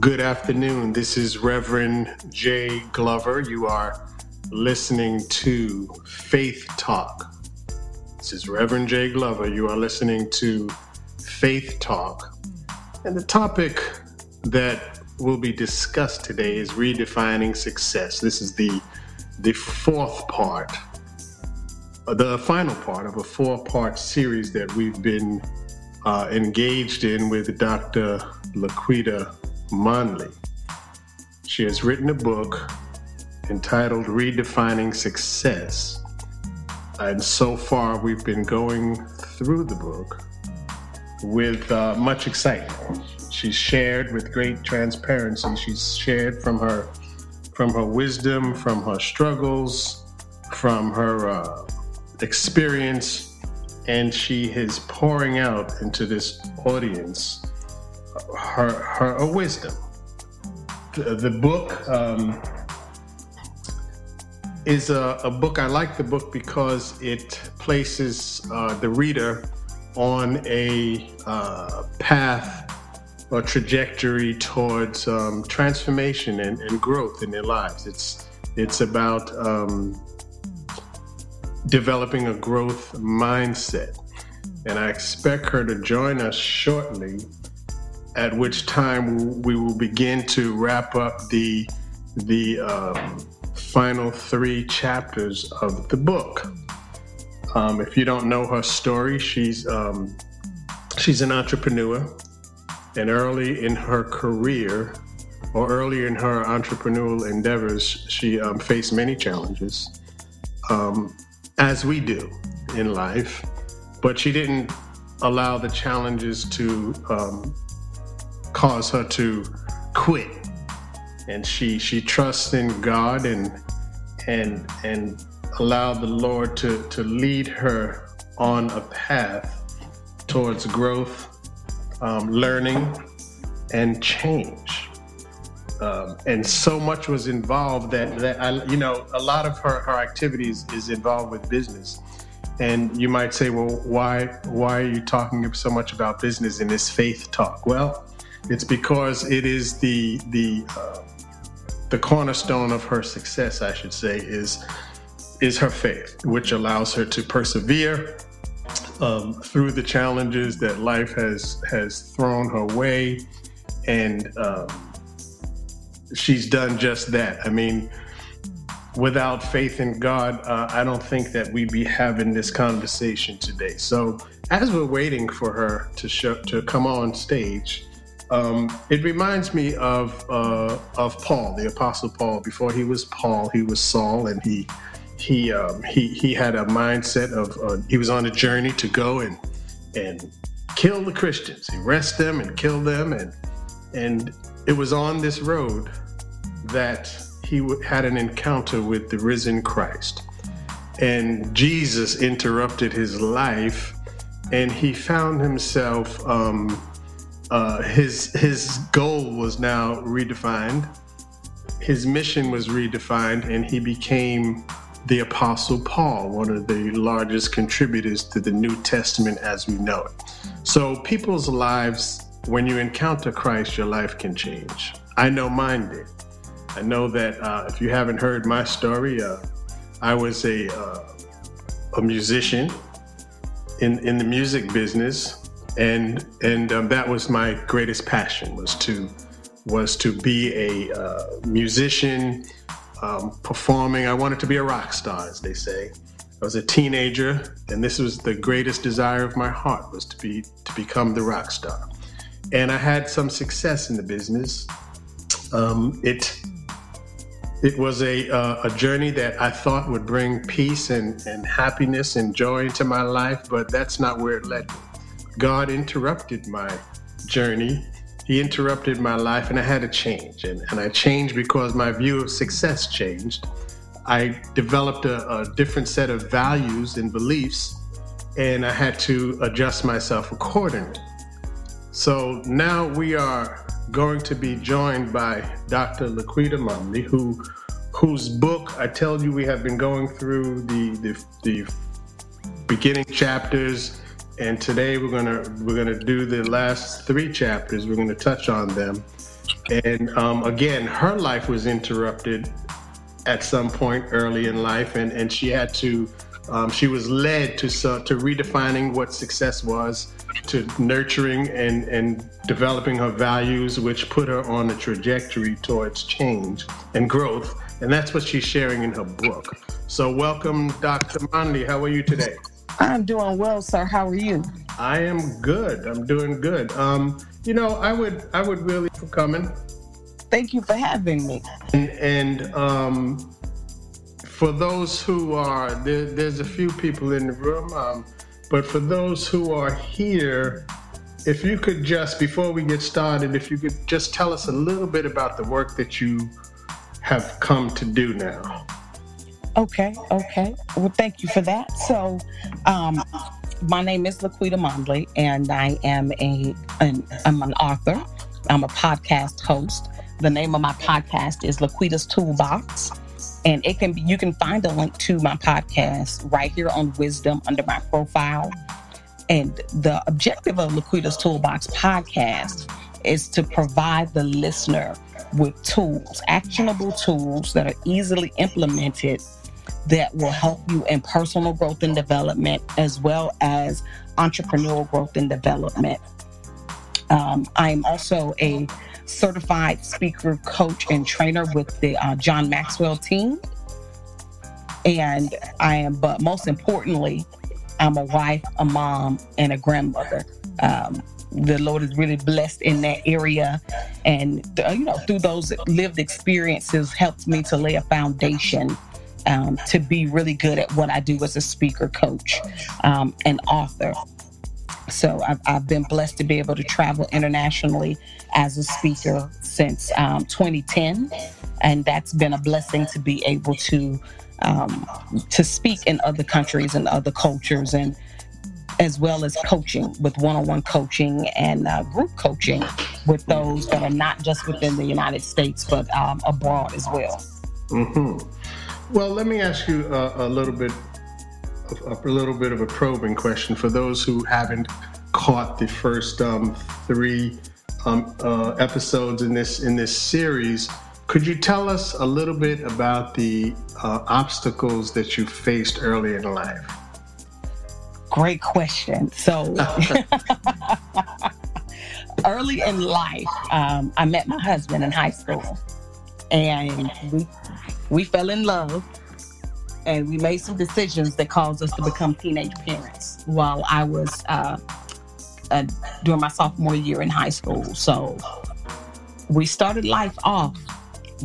Good afternoon. This is Reverend Jay Glover. You are listening to Faith Talk. This is Reverend Jay Glover. You are listening to Faith Talk. And the topic that will be discussed today is redefining success. This is the the fourth part, the final part of a four-part series that we've been uh, engaged in with Dr. Laquita Monley. She has written a book entitled Redefining Success. And so far, we've been going through the book with uh, much excitement. She's shared with great transparency. She's shared from her from her wisdom, from her struggles, from her uh, experience, and she is pouring out into this audience her her wisdom. The, the book um, is a, a, book. I like the book because it places uh, the reader on a uh, path or trajectory towards um, transformation and, and, growth in their lives. It's it's about um, developing a growth mindset, and I expect her to join us shortly at which time we will begin to wrap up the the um, final three chapters of the book. Um, if you don't know her story, she's um, she's an entrepreneur, and early in her career, or early in her entrepreneurial endeavors, she um, faced many challenges, um, as we do in life. But she didn't allow the challenges to um, cause her to quit and she she trusts in God and and and allow the Lord to to lead her on a path towards growth, um, learning, and change. Um, and so much was involved that that I, you know a lot of her her activities is involved with business. And you might say, well, why why are you talking so much about business in this faith talk? Well, it's because it is the the uh, the cornerstone of her success, I should say, is is her faith, which allows her to persevere um, through the challenges that life has has thrown her way, and um, she's done just that. I mean, without faith in God, uh, I don't think that we'd be having this conversation today. So, as we're waiting for her to show, to come on stage, um, it reminds me of uh, of Paul, the Apostle Paul. Before he was Paul, he was Saul, and he he um, he he had a mindset of uh, he was on a journey to go and and kill the Christians, arrest them and kill them, and and it was on this road that he had an encounter with the risen Christ, and Jesus interrupted his life, and he found himself. Um, uh, his his goal was now redefined. His mission was redefined, and he became the Apostle Paul, one of the largest contributors to the New Testament as we know it. So, people's lives, when you encounter Christ, your life can change. I know mine did. I know that uh, if you haven't heard my story, uh, I was a uh, a musician in in the music business and and um, that was my greatest passion was to was to be a uh, musician um, performing. I wanted to be a rock star as they say. I was a teenager and this was the greatest desire of my heart was to be to become the rock star. And i had some success in the business. Um, it it was a, uh, a journey that I thought would bring peace and, and happiness and joy into my life, but that's not where it led me. God interrupted my journey. He interrupted my life, and I had to change. And, and I changed because my view of success changed. I developed a, a different set of values and beliefs, and I had to adjust myself accordingly. So now we are going to be joined by Dr. Laquita Monley, who whose book I tell you we have been going through the the, the beginning chapters and today we're gonna we're gonna do the last three chapters. We're gonna touch on them, and um, again, her life was interrupted at some point early in life, and, and she had to, um, she was led to, to redefining what success was, to nurturing and, and developing her values, which put her on a trajectory towards change and growth. And that's what she's sharing in her book. So, welcome, Dr. Monley. How are you today? I'm doing well, sir. How are you? I am good. I'm doing good. Um, you know, I would I would really for coming. Thank you for having me. And, and um, for those who are there, there's a few people in the room, um, but for those who are here, if you could just before we get started, if you could just tell us a little bit about the work that you have come to do now. Okay, okay. Well, thank you for that. So, um, my name is Laquita Monley, and I am a an, I'm an author. I'm a podcast host. The name of my podcast is Laquita's Toolbox, and it can be you can find a link to my podcast right here on Wisdom under my profile. And the objective of Laquita's Toolbox podcast is to provide the listener with tools, actionable tools that are easily implemented that will help you in personal growth and development as well as entrepreneurial growth and development. Um, I'm also a certified speaker, coach, and trainer with the uh, John Maxwell team. And I am, but most importantly, I'm a wife, a mom, and a grandmother. Um, the Lord is really blessed in that area. And, uh, you know, through those lived experiences, helped me to lay a foundation um, to be really good at what I do as a speaker, coach, um, and author. So I've, I've, been blessed to be able to travel internationally as a speaker since um, 2010, and that's been a blessing to be able to um, to speak in other countries and other cultures, and as well as coaching with one-on-one coaching and uh, group coaching with those that are not just within the United States but um, abroad as well. Mm-hmm. Well, let me ask you a, a little bit, a, a, little bit of a probing question for those who haven't caught the first um, three um, uh, episodes in this in this series. Could you tell us a little bit about the uh, obstacles that you faced early in life? Great question. So, early in life, um, I met my husband in high school, and we we fell in love and we made some decisions that caused us to become teenage parents while I was uh, uh, during my sophomore year in high school. So we started life off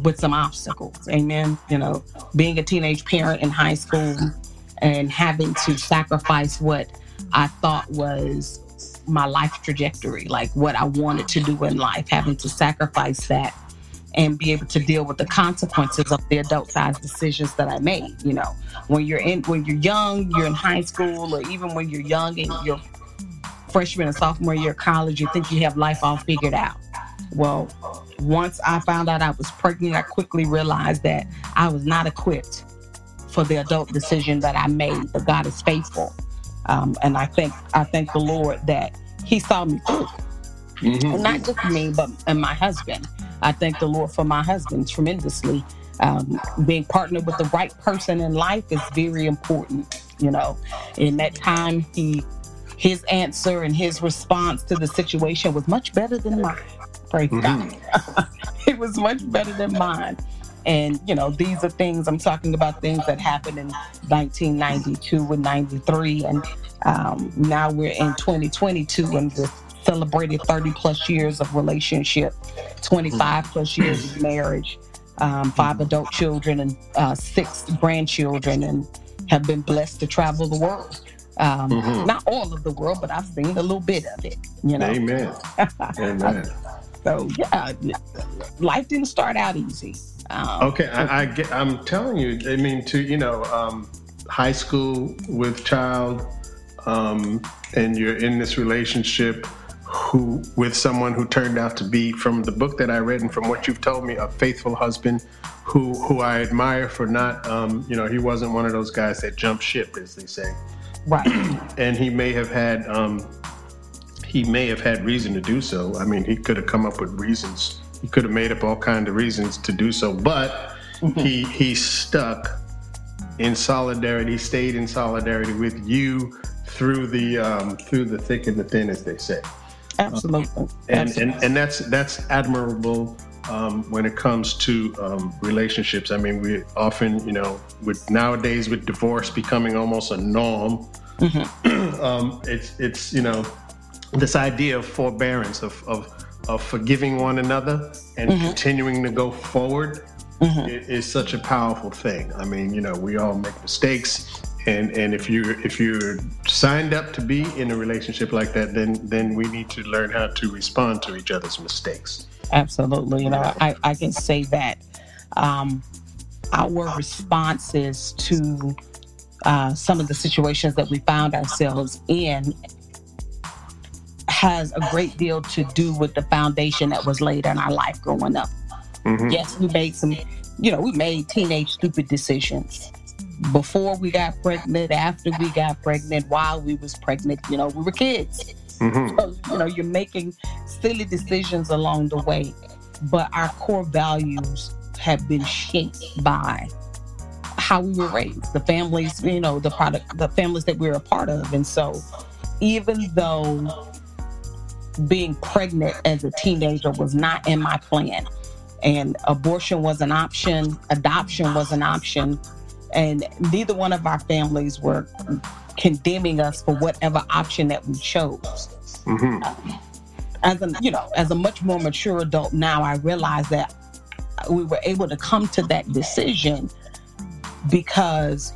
with some obstacles. Amen. You know, being a teenage parent in high school and having to sacrifice what I thought was my life trajectory, like what I wanted to do in life, having to sacrifice that and be able to deal with the consequences of the adult sized decisions that I made. You know, when you're in when you're young, you're in high school, or even when you're young and you're freshman and sophomore year of college, you think you have life all figured out. Well, once I found out I was pregnant, I quickly realized that I was not equipped for the adult decision that I made. But God is faithful, um, and I think I thank the Lord that He saw me through. Mm-hmm. Not just me, but and my husband. I thank the Lord for my husband tremendously. Um, being partnered with the right person in life is very important. You know, in that time, he his answer and his response to the situation was much better than mine. Praise mm-hmm. God, it was much better than mine. And you know, these are things I'm talking about things that happened in 1992 and 93, and um, now we're in 2022, and the celebrated 30 plus years of relationship, 25 plus years of marriage, um, five adult children, and uh, six grandchildren, and have been blessed to travel the world. Um, mm-hmm. Not all of the world, but I've seen a little bit of it. You know. Amen. Amen. so yeah, life didn't start out easy. Um, okay, I, I, get. I'm telling you. I mean, to you know, um, high school with child, um, and you're in this relationship who with someone who turned out to be from the book that I read and from what you've told me a faithful husband who who I admire for not um, you know he wasn't one of those guys that jump ship as they say right and he may have had um, he may have had reason to do so I mean he could have come up with reasons he could have made up all kind of reasons to do so, but mm-hmm. he he stuck in solidarity, stayed in solidarity with you through the um, through the thick and the thin, as they say. Absolutely. And, Absolutely. and and that's that's admirable um, when it comes to um, relationships. I mean, we often, you know, with nowadays with divorce becoming almost a norm, mm-hmm. um, it's it's you know this idea of forbearance of of, of forgiving one another and mm-hmm. continuing to go forward mm-hmm. is such a powerful thing. I mean, you know, we all make mistakes. And, and if you if you're signed up to be in a relationship like that, then then we need to learn how to respond to each other's mistakes. Absolutely. You know, I, I can say that um, our responses to uh, some of the situations that we found ourselves in has a great deal to do with the foundation that was laid in our life growing up. Mm-hmm. Yes, we made some, you know, we made teenage stupid decisions before we got pregnant, after we got pregnant, while we was pregnant. You know, we were kids. Mm-hmm. So, you know, you're making silly decisions along the way, but our core values have been shaped by how we were raised, the families, you know, the product, the families that we we're a part of. And so, even though being pregnant as a teenager was not in my plan, and abortion was an option, adoption was an option, and neither one of our families were condemning us for whatever option that we chose. Mm-hmm. Um, as a you know, as a much more mature adult now, I realize that we were able to come to that decision because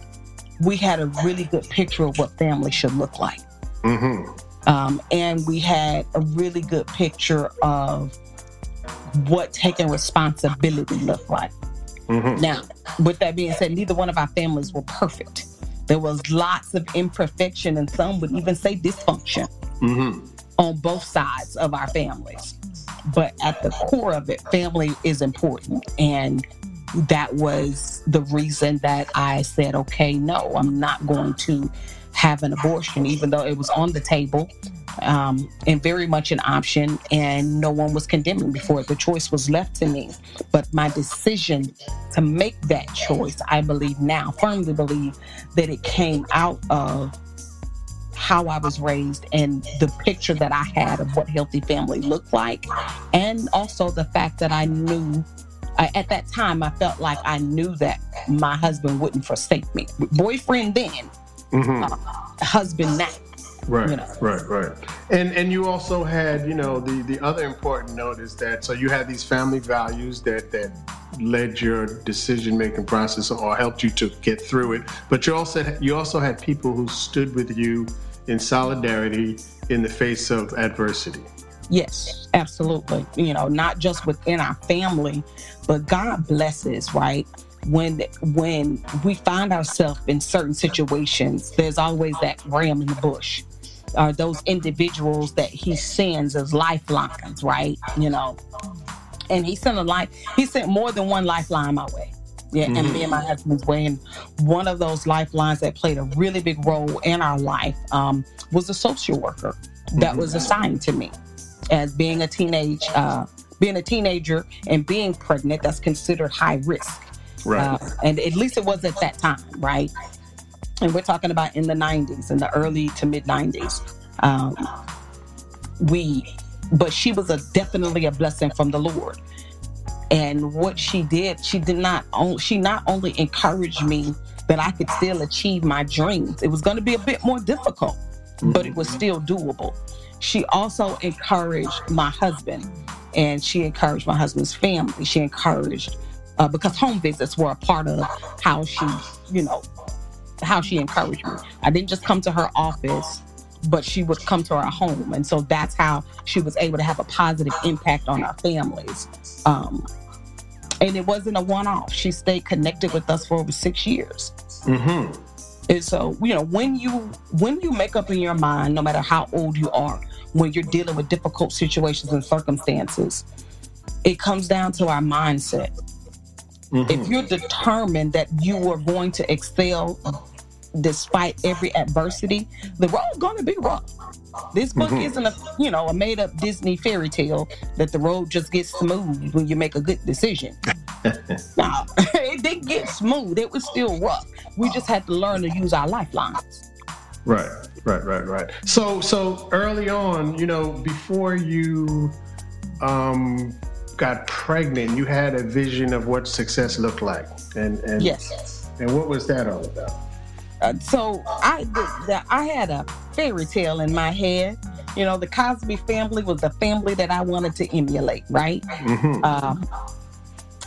we had a really good picture of what family should look like. Mm-hmm. Um, and we had a really good picture of what taking responsibility looked like. Mm-hmm. Now, with that being said, neither one of our families were perfect. There was lots of imperfection, and some would even say dysfunction mm-hmm. on both sides of our families. But at the core of it, family is important. And that was the reason that I said, okay, no, I'm not going to have an abortion, even though it was on the table um, and very much an option, and no one was condemning before. The choice was left to me. But my decision to make that choice, I believe now, firmly believe that it came out of how I was raised and the picture that I had of what healthy family looked like, and also the fact that I knew. Uh, at that time, I felt like I knew that my husband wouldn't forsake me. Boyfriend then, mm-hmm. uh, husband now. Right, you know. right, right. And and you also had, you know, the the other important note is that so you had these family values that that led your decision making process or helped you to get through it. But you also you also had people who stood with you in solidarity in the face of adversity. Yes, absolutely. You know, not just within our family, but God blesses, right? when when we find ourselves in certain situations, there's always that ram in the bush. Are those individuals that he sends as lifelines, right? You know, and he sent a life. He sent more than one lifeline my way. Yeah, mm-hmm. and me and my husband's way. And one of those lifelines that played a really big role in our life um, was a social worker that mm-hmm. was assigned to me as being a teenage, uh, being a teenager and being pregnant. That's considered high risk. Right. Uh, and at least it was at that time, right? And we're talking about in the 90s, in the early to mid 90s. Um, we, but she was a definitely a blessing from the Lord. And what she did, she did not, she not only encouraged me that I could still achieve my dreams. It was going to be a bit more difficult, but it was still doable. She also encouraged my husband and she encouraged my husband's family. She encouraged uh, because home visits were a part of how she, you know, how she encouraged me. I didn't just come to her office, but she would come to our home. And so that's how she was able to have a positive impact on our families. Um, and it wasn't a one off. She stayed connected with us for over six years. Mm-hmm. And so, you know, when you when you make up in your mind, no matter how old you are, when you're dealing with difficult situations and circumstances, it comes down to our mindset. Mm-hmm. If you're determined that you are going to excel despite every adversity, the road's going to be rough. This book mm-hmm. isn't a you know a made up Disney fairy tale that the road just gets smooth when you make a good decision. no, it didn't get smooth. It was still rough. We just had to learn to use our lifelines. Right, right, right, right. So, so early on, you know, before you um, got pregnant, you had a vision of what success looked like, and and yes, and what was that all about? Uh, so I the, the, I had a fairy tale in my head. You know, the Cosby family was the family that I wanted to emulate, right? Mm-hmm. Um,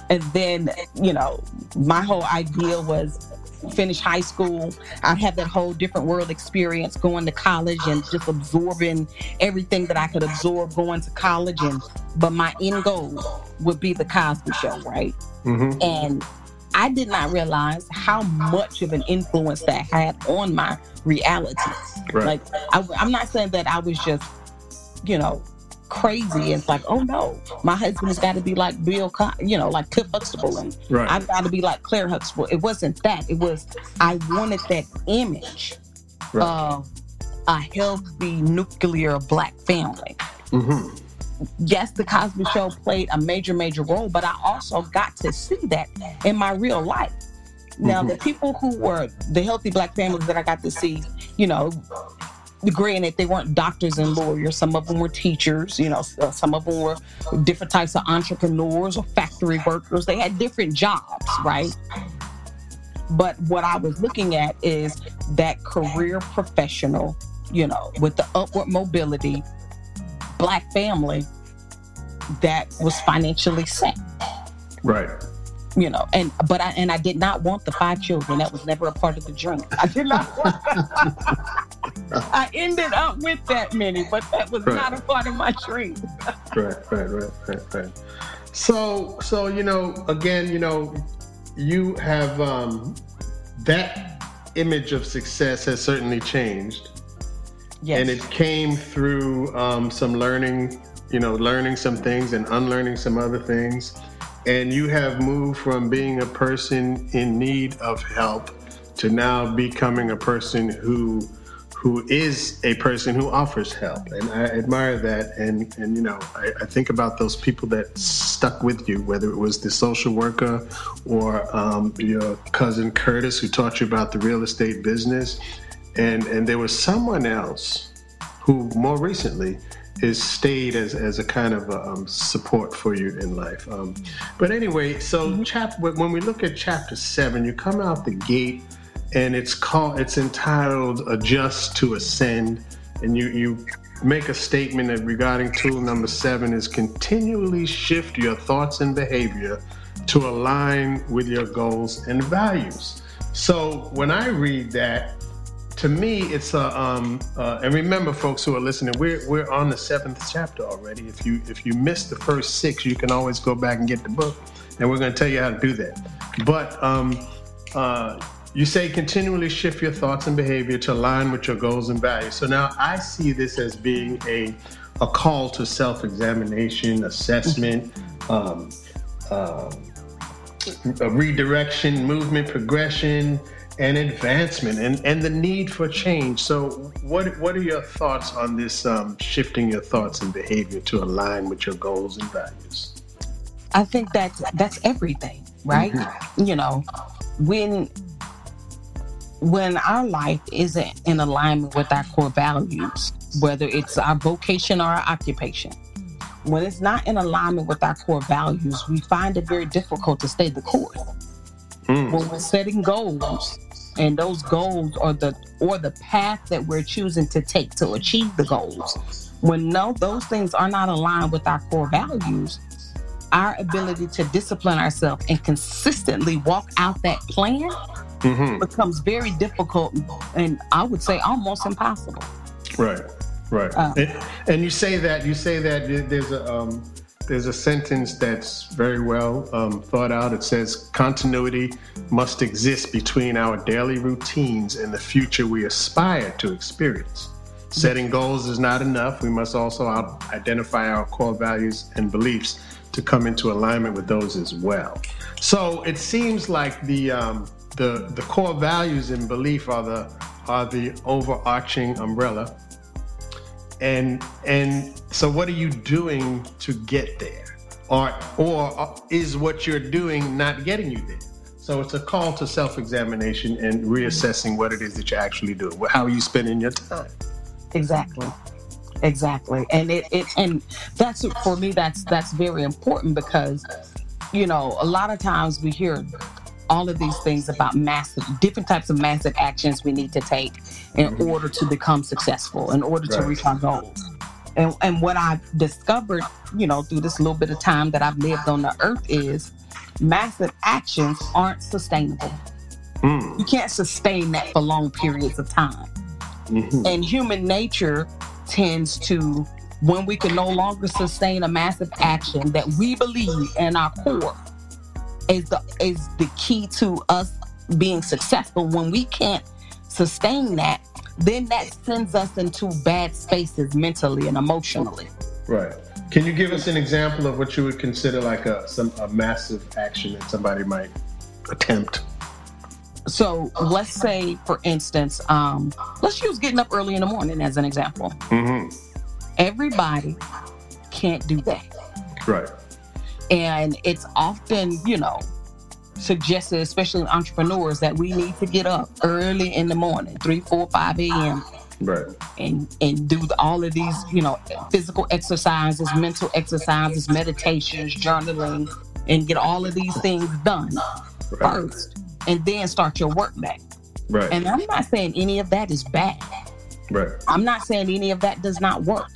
and then, you know, my whole idea was finish high school. I'd have that whole different world experience going to college and just absorbing everything that I could absorb going to college. And but my end goal would be the Cosby Show, right? Mm-hmm. And I did not realize how much of an influence that had on my reality. Right. Like, I, I'm not saying that I was just, you know, crazy. It's like, oh no, my husband has got to be like Bill, Con- you know, like Cliff Huxtable, and right. I've got to be like Claire Huxtable. It wasn't that. It was I wanted that image right. of a healthy nuclear black family. Mm-hmm yes, the Cosby Show played a major, major role, but I also got to see that in my real life. Now, mm-hmm. the people who were the healthy black families that I got to see, you know, granted they weren't doctors and lawyers some of them were teachers you know uh, some of them were different types of entrepreneurs or factory workers they had different jobs right but what i was looking at is that career professional you know with the upward mobility black family that was financially set. Right. You know, and but I and I did not want the five children. That was never a part of the dream. I did not I ended up with that many, but that was right. not a part of my dream. right, right, right, right, right. So so you know, again, you know, you have um that image of success has certainly changed Yes. And it came through um, some learning, you know, learning some things and unlearning some other things. And you have moved from being a person in need of help to now becoming a person who who is a person who offers help. And I admire that. And, and you know, I, I think about those people that stuck with you, whether it was the social worker or um, your cousin Curtis who taught you about the real estate business and and there was someone else who more recently is stayed as, as a kind of a, um, support for you in life. Um, but anyway, so mm-hmm. chap when we look at chapter seven, you come out the gate, and it's called it's entitled "Adjust to Ascend," and you you make a statement that regarding tool number seven is continually shift your thoughts and behavior to align with your goals and values. So when I read that, to me, it's a um, uh, and remember, folks who are listening, we're we're on the seventh chapter already. If you if you missed the first six, you can always go back and get the book, and we're going to tell you how to do that. But um, uh, you say continually shift your thoughts and behavior to align with your goals and values. So now I see this as being a a call to self-examination, assessment. Um, uh, a redirection, movement, progression, and advancement and, and the need for change. So, what what are your thoughts on this um, shifting your thoughts and behavior to align with your goals and values? I think that's that's everything, right? Mm-hmm. You know, when when our life isn't in alignment with our core values, whether it's our vocation or our occupation, when it's not in alignment with our core values, we find it very difficult to stay the course. Mm. When we're setting goals, and those goals are the or the path that we're choosing to take to achieve the goals, when no those things are not aligned with our core values, our ability to discipline ourselves and consistently walk out that plan mm-hmm. becomes very difficult and I would say almost impossible. Right, right. Uh, and, and, you say that you say that there's a um, there's a sentence that's very well um, thought out. It says, Continuity must exist between our daily routines and the future we aspire to experience. Setting goals is not enough. We must also identify our core values and beliefs to come into alignment with those as well. So it seems like the um, the the core values and belief are the are the overarching umbrella and and so what are you doing to get there? Or or uh, is what you're doing not getting you there? So it's a call to self-examination and reassessing what it is that you're actually doing. How are you spending your time? Exactly. Exactly. And it, it and that's for me that's that's very important because you know a lot of times we hear all of these things about massive different types of massive actions we need to take in mm-hmm. order to become successful in order right. to reach our goals and, and what i've discovered you know through this little bit of time that i've lived on the earth is massive actions aren't sustainable mm. you can't sustain that for long periods of time mm-hmm. and human nature tends to when we can no longer sustain a massive action that we believe in our core is the is the key to us being successful. When we can't sustain that then that sends us into bad spaces mentally and emotionally. Right. Can you give us an example of what you would consider like a some a massive action that somebody might attempt? So let's say for instance um, let's use getting up early in the morning as an example. Mm-hmm. everybody can't do that. Right and it's often, you know, suggested, especially entrepreneurs, that we need to get up early in the morning, 3, 4, 5 a.m. Right. And and do all of these, you know, physical exercises, mental exercises, meditations, journaling, and get all of these things done right. first, and then start your work day. Right. And I'm not saying any of that is bad. Right. I'm not saying any of that does not work.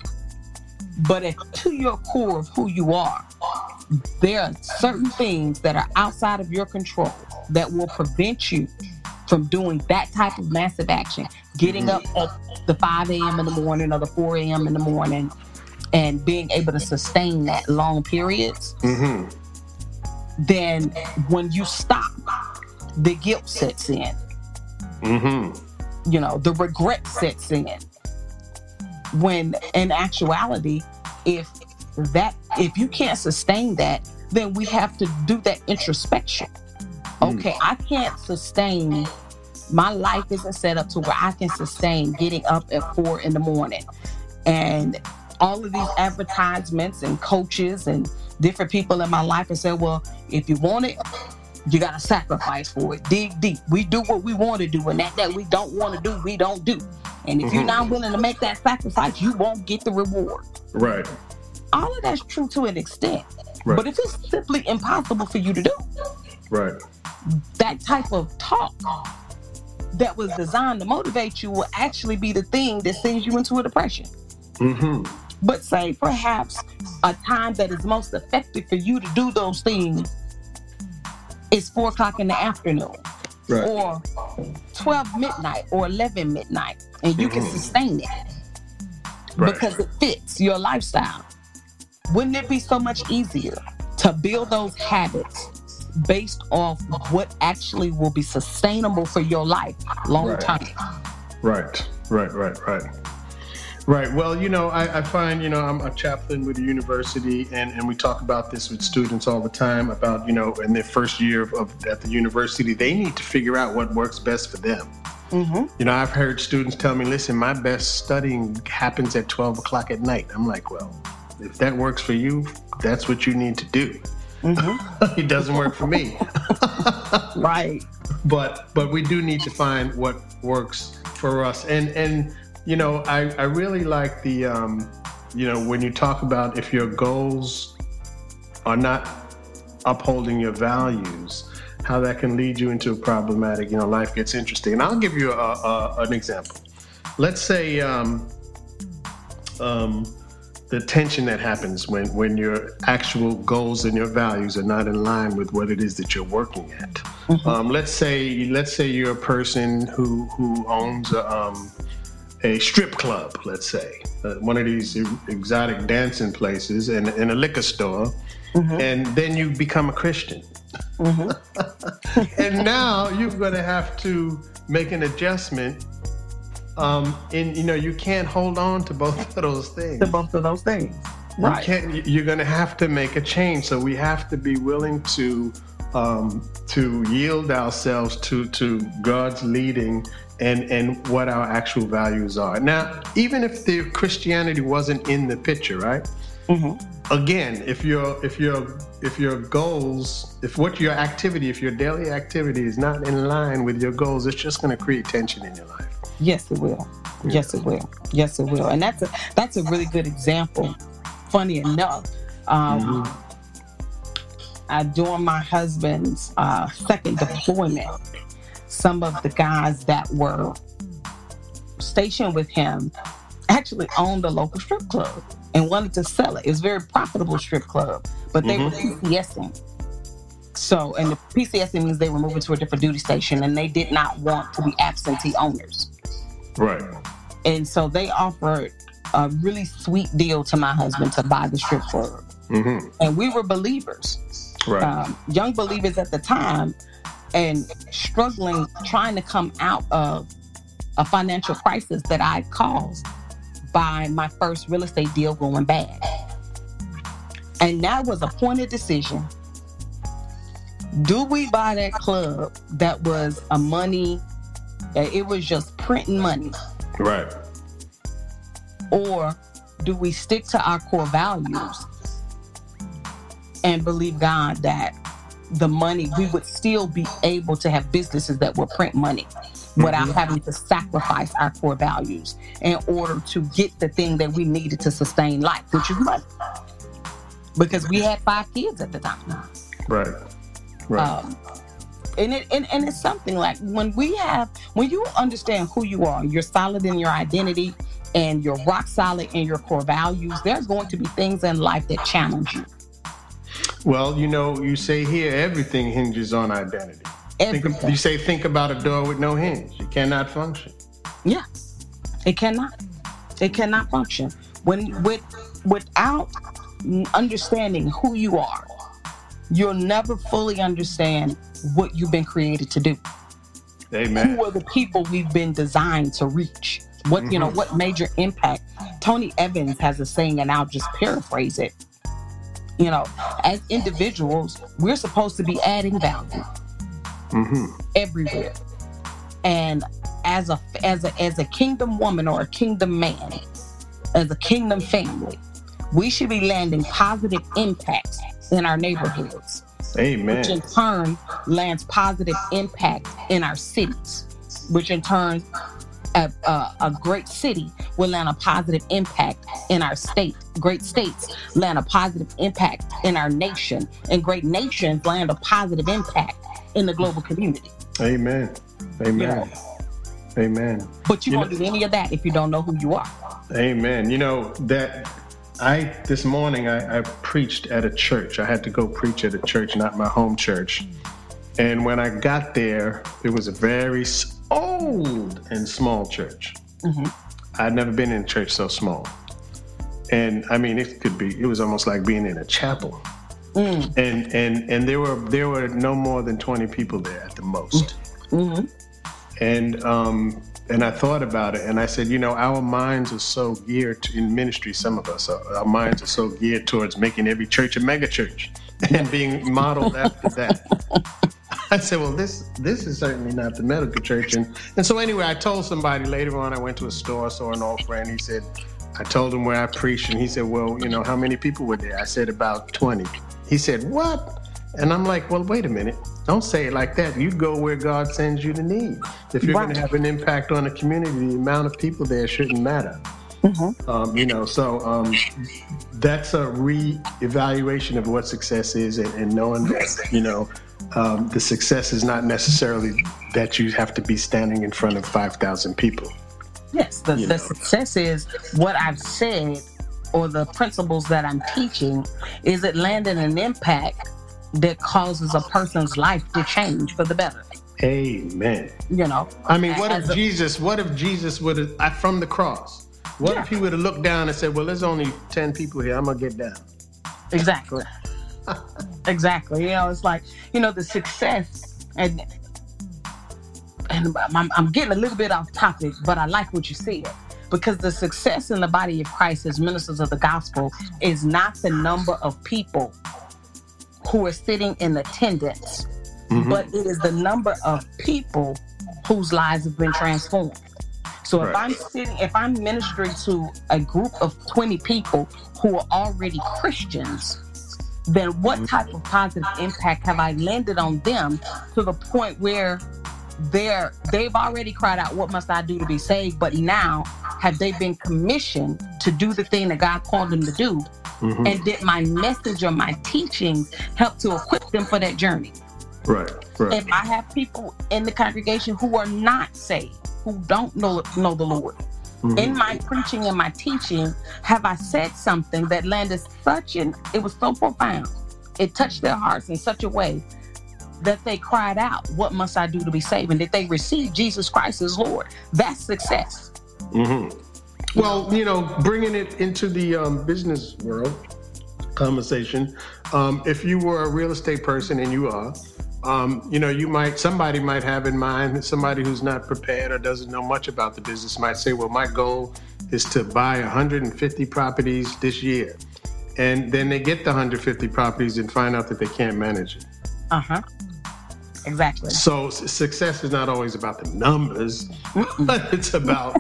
But if to your core of who you are, there are certain things that are outside of your control that will prevent you from doing that type of massive action. Getting up at the 5 a.m. in the morning or the 4 a.m. in the morning and being able to sustain that long periods. Mm-hmm. Then when you stop, the guilt sets in. Mm-hmm. You know, the regret sets in. When in actuality, if that if you can't sustain that, then we have to do that introspection. Mm. Okay, I can't sustain my life isn't set up to where I can sustain getting up at four in the morning. And all of these advertisements and coaches and different people in my life have said, well, if you want it, you gotta sacrifice for it. Dig deep. We do what we want to do, and that that we don't want to do, we don't do. And if mm-hmm. you're not willing to make that sacrifice, you won't get the reward. Right all of that's true to an extent. Right. But if it's simply impossible for you to do, right, that type of talk that was designed to motivate you will actually be the thing that sends you into a depression. Mm-hmm. But say perhaps a time that is most effective for you to do those things is four o'clock in the afternoon. Right. Or 12 midnight or 11 midnight, and you mm-hmm. can sustain it right. because it fits your lifestyle. Wouldn't it be so much easier to build those habits based off what actually will be sustainable for your life long right. term? Right, right, right, right. Right. Well, you know, I, I, find, you know, I'm a chaplain with a university, and, and we talk about this with students all the time about, you know, in their first year of, of at the university, they need to figure out what works best for them. Mm-hmm. You know, I've heard students tell me, listen, my best studying happens at 12 o'clock at night. I'm like, well, if that works for you, that's what you need to do. Mm-hmm. it doesn't work for me. right. But but we do need to find what works for us. And and you know, I, I really like the um, you know, when you talk about if your goals are not upholding your values, how that can lead you into a problematic, you know, life gets interesting. And I'll give you a, a, an example. Let's say um, um, the tension that happens when, when your actual goals and your values are not in line with what it is that you're working at. Mm-hmm. Um, let's say let's say you're a person who who owns a, um, a strip club, let's say uh, one of these exotic dancing places, and in a liquor store, mm-hmm. and then you become a Christian. Mm-hmm. and now you're going to have to make an adjustment um, and you know, you can't hold on to both of those things. To both of those things. Right. You can't, you're going to have to make a change. So we have to be willing to um, to yield ourselves to to God's leading and and what our actual values are. Now, even if the Christianity wasn't in the picture, right? Mm-hmm. Again, if your if your if your goals, if what your activity, if your daily activity is not in line with your goals, it's just going to create tension in your life. Yes, it will. Yes, it will. Yes, it will. And that's a that's a really good example. Funny enough, um, mm-hmm. uh, during my husband's uh, second deployment, some of the guys that were stationed with him actually owned a local strip club and wanted to sell it. It was a very profitable strip club, but they mm-hmm. were PCSing. So, and the PCSing means they were moving to a different duty station and they did not want to be absentee owners. Right. And so they offered a really sweet deal to my husband to buy the strip club. Mm-hmm. And we were believers, right. um, young believers at the time, and struggling, trying to come out of a financial crisis that I caused by my first real estate deal going bad. And that was a pointed decision. Do we buy that club that was a money, it was just printing money? Right. Or do we stick to our core values and believe God that the money, we would still be able to have businesses that will print money without mm-hmm. having to sacrifice our core values in order to get the thing that we needed to sustain life, which is money. Because we had five kids at the time. Right. Right. Um, and it and, and it's something like when we have when you understand who you are, you're solid in your identity and you're rock solid in your core values, there's going to be things in life that challenge you. Well, you know, you say here everything hinges on identity. Think, you say think about a door with no hinge. It cannot function. Yeah, it cannot. It cannot function when with without understanding who you are. You'll never fully understand what you've been created to do. Amen. Who are the people we've been designed to reach? What mm-hmm. you know? Mm-hmm. What major impact? Tony Evans has a saying, and I'll just paraphrase it. You know, as individuals, we're supposed to be adding value mm-hmm. everywhere. And as a as a as a kingdom woman or a kingdom man, as a kingdom family, we should be landing positive impacts in our neighborhoods. Amen. Which in turn lands positive impact in our cities, which in turn a, a, a, great city will land a positive impact in our state. Great states land a positive impact in our nation, and great nations land a positive impact in the global community. Amen. Amen. Amen. But you, you won't know, do any of that if you don't know who you are. Amen. You know that I this morning I, I preached at a church. I had to go preach at a church, not my home church. And when I got there, it was a very old and small church. Mm-hmm. I'd never been in a church so small. And I mean, it could be, it was almost like being in a chapel. Mm. And and and there were there were no more than 20 people there at the most. Mm-hmm. And um and I thought about it and I said, you know, our minds are so geared to, in ministry, some of us, our minds are so geared towards making every church a mega church and being modeled after that. I said, well, this this is certainly not the medical church. And, and so anyway, I told somebody later on, I went to a store, saw an old friend. He said, I told him where I preached, and he said, well, you know, how many people were there? I said, about 20. He said, what? And I'm like, well, wait a minute. Don't say it like that. You go where God sends you to need. If you're right. going to have an impact on a community, the amount of people there shouldn't matter. Mm-hmm. Um, you know, so um, that's a re-evaluation of what success is, and, and knowing that you know um, the success is not necessarily that you have to be standing in front of 5,000 people. Yes, the, the success is what I've said or the principles that I'm teaching. Is it landing an impact that causes a person's life to change for the better? Amen. You know, I mean, what if Jesus? What if Jesus would have from the cross? What yeah. if he would have looked down and said, "Well, there's only ten people here. I'm gonna get down." Exactly. exactly. You know, it's like you know the success and and I'm, I'm getting a little bit off topic, but I like what you said because the success in the body of Christ as ministers of the gospel is not the number of people who are sitting in attendance, mm-hmm. but it is the number of people whose lives have been transformed. So if right. I'm sitting, if I'm ministering to a group of 20 people who are already Christians, then what mm-hmm. type of positive impact have I landed on them to the point where they're they've already cried out, What must I do to be saved? But now have they been commissioned to do the thing that God called them to do? Mm-hmm. And did my message or my teachings help to equip them for that journey? Right, right. If I have people in the congregation who are not saved, who don't know know the Lord, mm-hmm. in my preaching and my teaching, have I said something that landed such an it was so profound. It touched their hearts in such a way that they cried out, What must I do to be saved? And that they receive Jesus Christ as Lord. That's success. Mm-hmm. Well, you know, bringing it into the um, business world conversation, um, if you were a real estate person and you are, um, you know, you might somebody might have in mind somebody who's not prepared or doesn't know much about the business might say, "Well, my goal is to buy 150 properties this year," and then they get the 150 properties and find out that they can't manage it. Uh huh. Exactly. So success is not always about the numbers, but it's about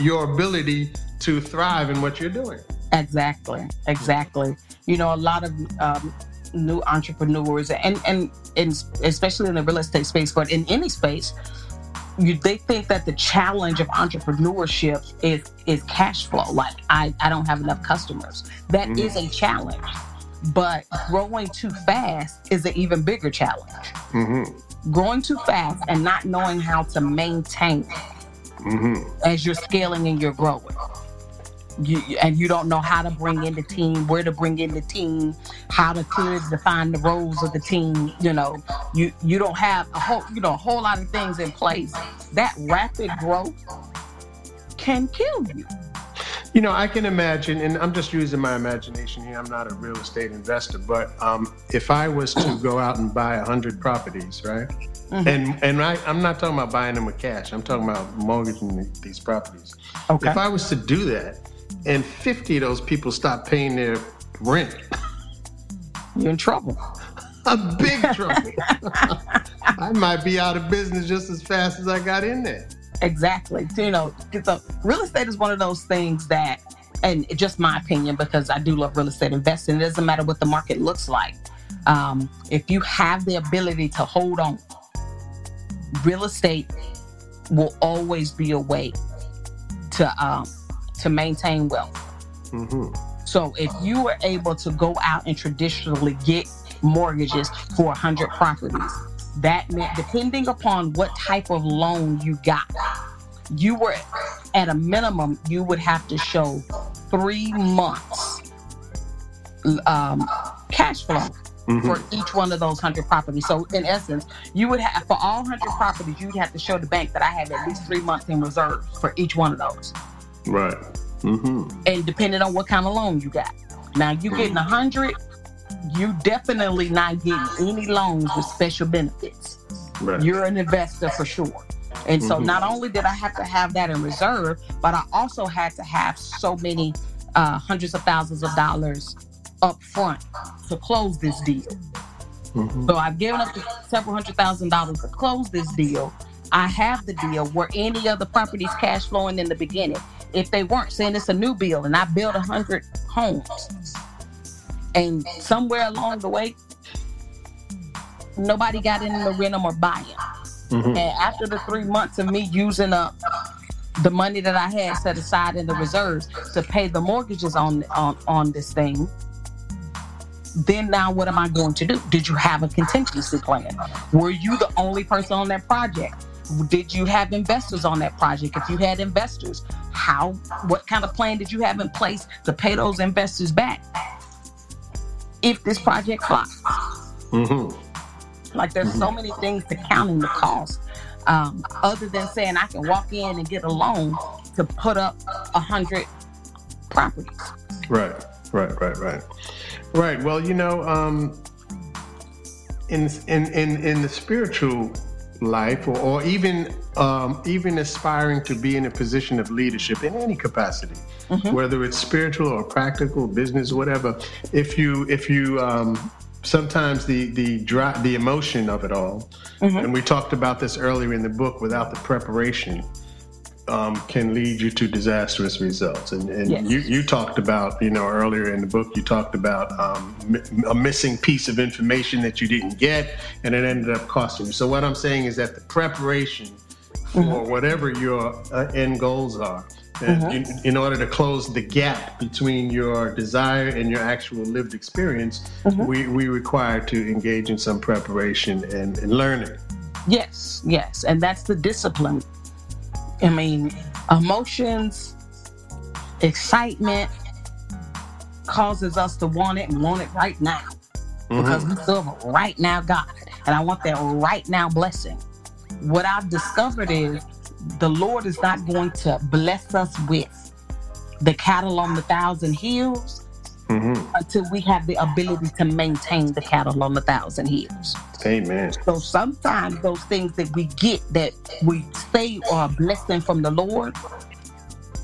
your ability to thrive in what you're doing. Exactly. Exactly. You know, a lot of um, new entrepreneurs and, and and especially in the real estate space, but in any space, you, they think that the challenge of entrepreneurship is is cash flow. Like I, I don't have enough customers. That mm-hmm. is a challenge, but growing too fast is an even bigger challenge. Mm-hmm. Growing too fast and not knowing how to maintain mm-hmm. as you're scaling and you're growing you, and you don't know how to bring in the team, where to bring in the team, how to clearly define the roles of the team. You know, you you don't have a whole you know a whole lot of things in place. That rapid growth can kill you. You know, I can imagine, and I'm just using my imagination here. I'm not a real estate investor, but um, if I was to go out and buy hundred properties, right? Mm-hmm. And and I, I'm not talking about buying them with cash. I'm talking about mortgaging these properties. Okay. If I was to do that, and 50 of those people stop paying their rent. You're in trouble. A big trouble. I might be out of business just as fast as I got in there. Exactly. So, you know, so real estate is one of those things that, and just my opinion, because I do love real estate investing, it doesn't matter what the market looks like. Um, if you have the ability to hold on, real estate will always be a way to um, to maintain wealth. Mm-hmm. So if you were able to go out and traditionally get mortgages for 100 properties, that meant depending upon what type of loan you got, you were at a minimum, you would have to show three months um, cash flow. Mm-hmm. For each one of those hundred properties, so in essence, you would have for all hundred properties, you'd have to show the bank that I have at least three months in reserve for each one of those. Right. Mm-hmm. And depending on what kind of loan you got. Now, you getting a hundred, you definitely not getting any loans with special benefits. Right. You're an investor for sure. And so mm-hmm. not only did I have to have that in reserve, but I also had to have so many uh, hundreds of thousands of dollars up front to close this deal. Mm-hmm. So I've given up to several hundred thousand dollars to close this deal. I have the deal where any of the properties cash flowing in the beginning if they weren't saying it's a new build and I built a hundred homes. And somewhere along the way, nobody got in to rent them or buy them. Mm-hmm. And after the three months of me using up the money that I had set aside in the reserves to pay the mortgages on on, on this thing, then now what am I going to do? Did you have a contingency plan? Were you the only person on that project? Did you have investors on that project? If you had investors, how, what kind of plan did you have in place to pay those investors back if this project flops? Mm-hmm. Like there's mm-hmm. so many things to counting the cost. Um, other than saying I can walk in and get a loan to put up a hundred properties. Right, right, right, right, right. Well, you know, um, in in in in the spiritual life or, or even um, even aspiring to be in a position of leadership in any capacity mm-hmm. whether it's spiritual or practical business whatever if you if you um, sometimes the the dry, the emotion of it all, mm-hmm. and we talked about this earlier in the book. Without the preparation, um, can lead you to disastrous results. And, and yes. you, you talked about, you know, earlier in the book, you talked about um, a missing piece of information that you didn't get, and it ended up costing you. So what I'm saying is that the preparation for mm-hmm. whatever your uh, end goals are Mm-hmm. In, in, order to close the gap between your desire and your actual lived experience, mm-hmm. we, we require to engage in some preparation and, and learning. Yes, yes. And that's the discipline. I mean, emotions, excitement causes us to want it and want it right now. Mm-hmm. Because we serve a right now God. And I want that right now blessing. What I've discovered is the Lord is not going to bless us with the cattle on the thousand hills mm-hmm. until we have the ability to maintain the cattle on the thousand hills. Amen. So sometimes those things that we get that we say are a blessing from the Lord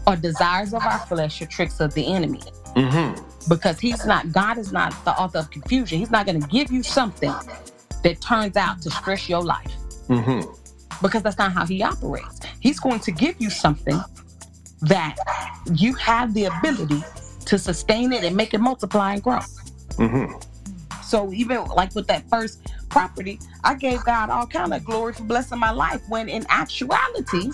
are desires of our flesh or tricks of the enemy. Mm-hmm. Because he's not, God is not the author of confusion. He's not going to give you something that turns out to stress your life. Mm-hmm because that's not how he operates. He's going to give you something that you have the ability to sustain it and make it multiply and grow. Mm-hmm. So even like with that first property, I gave God all kind of glory for blessing my life. When in actuality,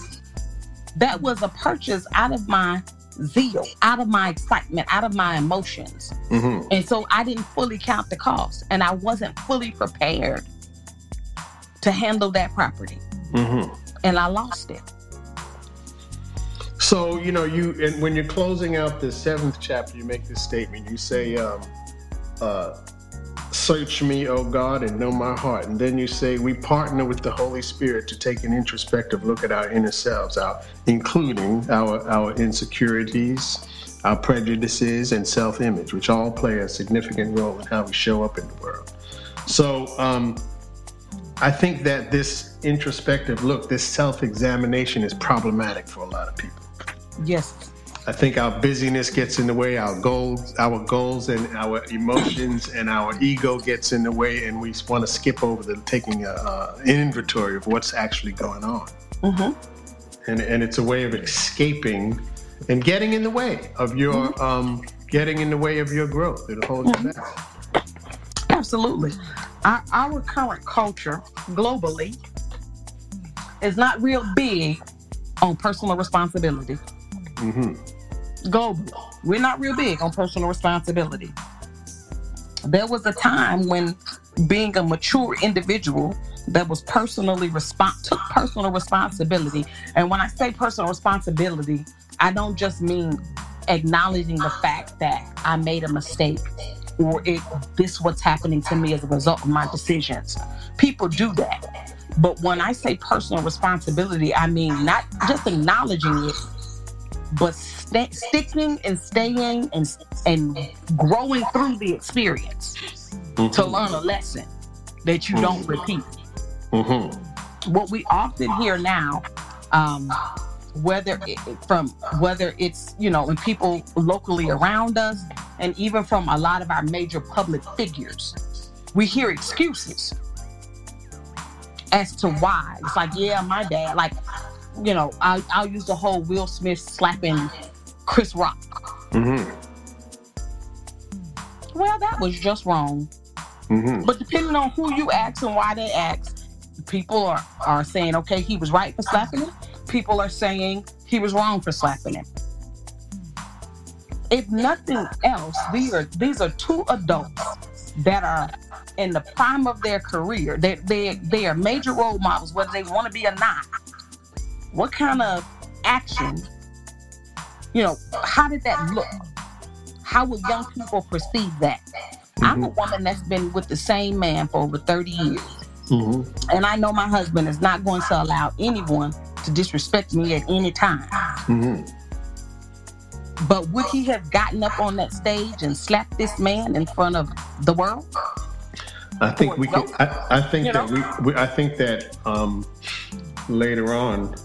that was a purchase out of my zeal, out of my excitement, out of my emotions. Mm-hmm. And so I didn't fully count the cost, and I wasn't fully prepared to handle that property mm-hmm. and I lost it. So you know, you and when you're closing out the seventh chapter, you make this statement. You say, um, uh, "Search me, O God, and know my heart." And then you say, "We partner with the Holy Spirit to take an introspective look at our inner selves, our, including our our insecurities." Our prejudices and self image, which all play a significant role in how we show up in the world. So, um, I think that this introspective look, this self examination is problematic for a lot of people. Yes. I think our busyness gets in the way, our goals, our goals and our emotions and our ego gets in the way, and we want to skip over the taking a, an inventory of what's actually going on. Mm-hmm. And, and it's a way of escaping and getting in the way of your mm-hmm. um, getting in the way of your growth. It'll hold mm-hmm. you back. Absolutely. Our, our current culture globally is not real big on personal responsibility. Mm-hmm. Globally, we're not real big on personal responsibility. There was a time when being a mature individual that was personally respons- took personal responsibility. And when I say personal responsibility, I don't just mean acknowledging the fact that I made a mistake or it this what's happening to me as a result of my decisions. People do that. But when I say personal responsibility, I mean not just acknowledging it, but st- sticking and staying and and growing through the experience mm-hmm. to learn a lesson that you mm-hmm. don't repeat. Mm-hmm. What we often hear now, um, whether it, from whether it's you know in people locally around us and even from a lot of our major public figures we hear excuses as to why it's like yeah my dad like you know i'll, I'll use the whole will smith slapping chris rock mm-hmm. well that was just wrong mm-hmm. but depending on who you ask and why they ask people are, are saying okay he was right for slapping him people are saying he was wrong for slapping him. If nothing else, these are these are two adults that are in the prime of their career. They they they are major role models, whether they want to be or not. What kind of action? You know, how did that look? How would young people perceive that? Mm-hmm. I'm a woman that's been with the same man for over 30 years. Mm-hmm. And I know my husband is not going to allow anyone to disrespect me at any time. Mm-hmm. But would he have gotten up on that stage and slapped this man in front of the world? I think we can. I, I think you that we, we, I think that um, later on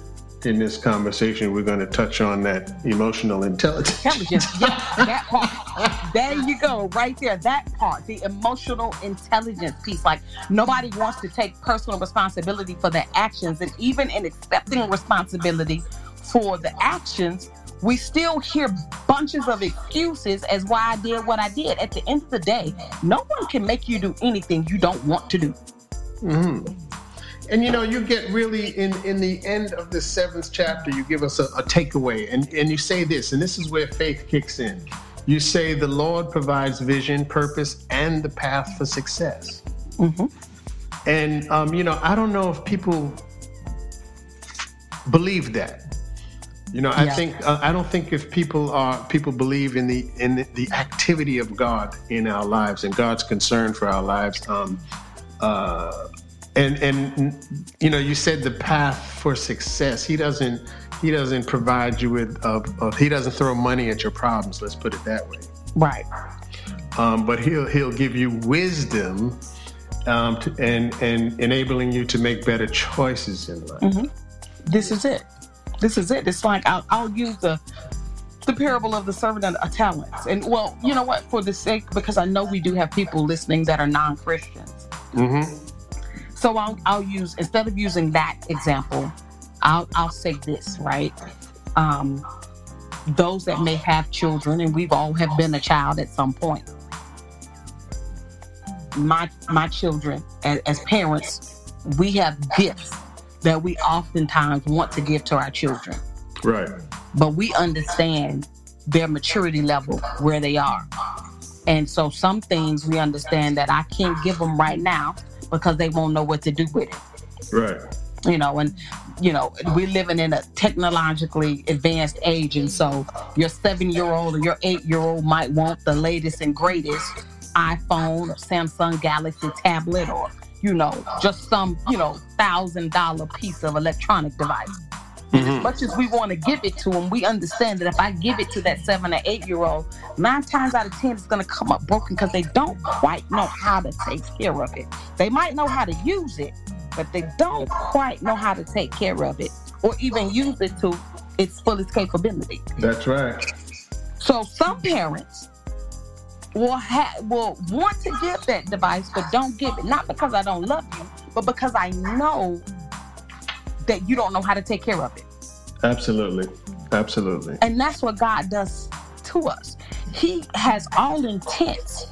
in this conversation, we're going to touch on that emotional intelligence. Intelligence, yeah, that part. there you go, right there. That part, the emotional intelligence piece. Like nobody wants to take personal responsibility for their actions, and even in accepting responsibility for the actions, we still hear bunches of excuses as why I did what I did. At the end of the day, no one can make you do anything you don't want to do. Mm-hmm. And you know, you get really in in the end of the seventh chapter, you give us a, a takeaway, and and you say this, and this is where faith kicks in. You say the Lord provides vision, purpose, and the path for success. Mm-hmm. And um, you know, I don't know if people believe that. You know, I yeah. think uh, I don't think if people are people believe in the in the, the, activity of God in our lives and God's concern for our lives. Um, uh, and and you know, you said the path for success. He doesn't he doesn't provide you with uh, uh, he doesn't throw money at your problems. Let's put it that way. Right. Um, but he'll he'll give you wisdom um, to, and and enabling you to make better choices in life. Mm-hmm. This is it. This is it. It's like I'll, I'll use the the parable of the servant and the talents. And well, you know what? For the sake, because I know we do have people listening that are non Christians. Mm-hmm. So I'll I'll use instead of using that example, I'll I'll say this right. Um, those that may have children, and we've all have been a child at some point. My my children, as, as parents, we have gifts that we oftentimes want to give to our children. Right. But we understand their maturity level where they are. And so some things we understand that I can't give them right now because they won't know what to do with it. Right. You know, and you know, we're living in a technologically advanced age, and so your seven-year-old or your eight-year-old might want the latest and greatest iPhone or Samsung Galaxy tablet or you know, just some, you know, thousand dollar piece of electronic device. Mm-hmm. As much as we want to give it to them, we understand that if I give it to that seven or eight year old, nine times out of ten it's going to come up broken because they don't quite know how to take care of it. They might know how to use it, but they don't quite know how to take care of it or even use it to its fullest capability. That's right. So some parents will ha- will want to give that device, but don't give it. Not because I don't love you, but because I know that you don't know how to take care of it. Absolutely, absolutely. And that's what God does to us. He has all intent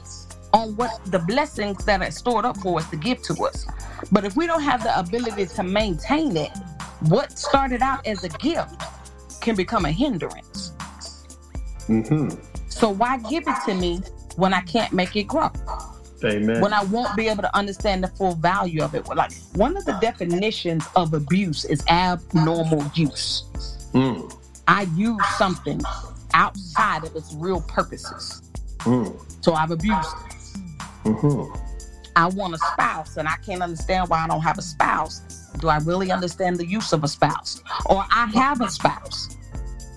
on what the blessings that are stored up for us to give to us. But if we don't have the ability to maintain it, what started out as a gift can become a hindrance. Mm-hmm. So why give it to me when I can't make it grow. Amen. When I won't be able to understand the full value of it. Like one of the definitions of abuse is abnormal use. Mm. I use something outside of its real purposes. Mm. So I've abused it. Mm-hmm. I want a spouse and I can't understand why I don't have a spouse. Do I really understand the use of a spouse? Or I have a spouse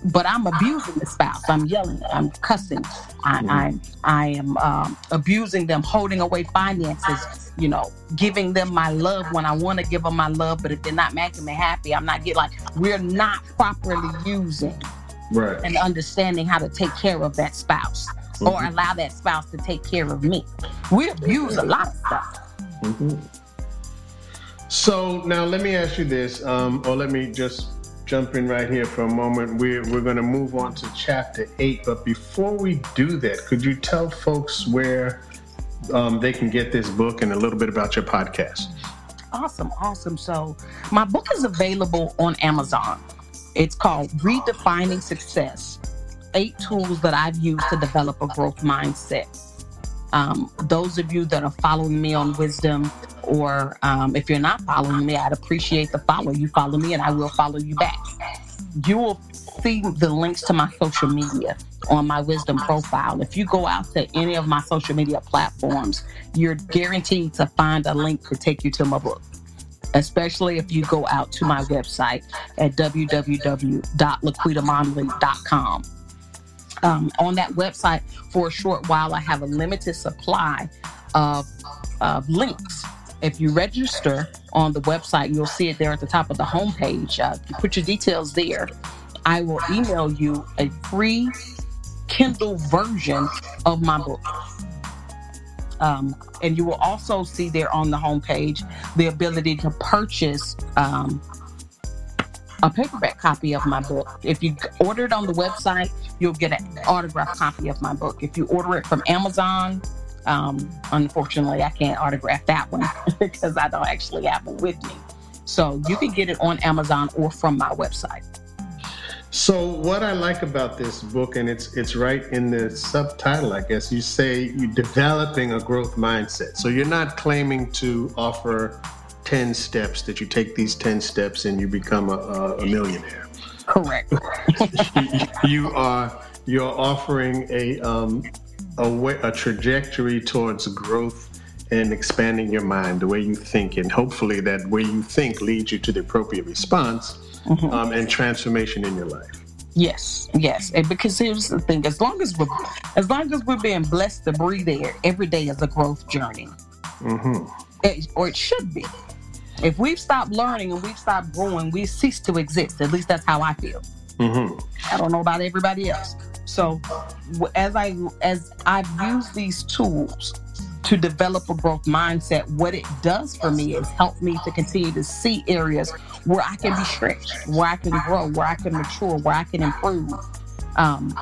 but I'm abusing the spouse. I'm yelling. I'm cussing. I, mm-hmm. I'm I am um, abusing them, holding away finances. You know, giving them my love when I want to give them my love, but if they're not making me happy, I'm not getting like we're not properly using right. and understanding how to take care of that spouse mm-hmm. or allow that spouse to take care of me. We abuse a lot of stuff. Mm-hmm. So now let me ask you this, um, or let me just jump in right here for a moment. We're, we're going to move on to chapter eight. But before we do that, could you tell folks where um, they can get this book and a little bit about your podcast? Awesome, awesome. So, my book is available on Amazon. It's called Redefining Success Eight Tools That I've Used to Develop a Growth Mindset. Um, those of you that are following me on Wisdom, or um, if you're not following me, I'd appreciate the follow. You follow me, and I will follow you back. You will see the links to my social media on my Wisdom profile. If you go out to any of my social media platforms, you're guaranteed to find a link to take you to my book especially if you go out to my website at www.laquitamonley.com um, on that website for a short while. I have a limited supply of, of links. If you register on the website, you'll see it there at the top of the homepage. Uh, you put your details there. I will email you a free Kindle version of my book. Um, and you will also see there on the homepage the ability to purchase um, a paperback copy of my book. If you order it on the website, you'll get an autographed copy of my book. If you order it from Amazon, um, unfortunately, I can't autograph that one because I don't actually have it with me. So you can get it on Amazon or from my website. So what I like about this book, and it's it's right in the subtitle, I guess you say you're developing a growth mindset. So you're not claiming to offer ten steps that you take these ten steps and you become a, a millionaire. Correct. you are you're offering a um, a way, a trajectory towards growth and expanding your mind, the way you think, and hopefully that way you think leads you to the appropriate response mm-hmm. um, and transformation in your life. Yes, yes, and because here's the thing: as long as we're as long as we're being blessed to breathe air, every day is a growth journey, mm-hmm. it, or it should be. If we've stopped learning and we've stopped growing, we cease to exist. At least that's how I feel. Mm-hmm. I don't know about everybody else. So, as I as I've used these tools to develop a growth mindset, what it does for me is help me to continue to see areas where I can be stretched, where I can grow, where I can mature, where I can improve. Um,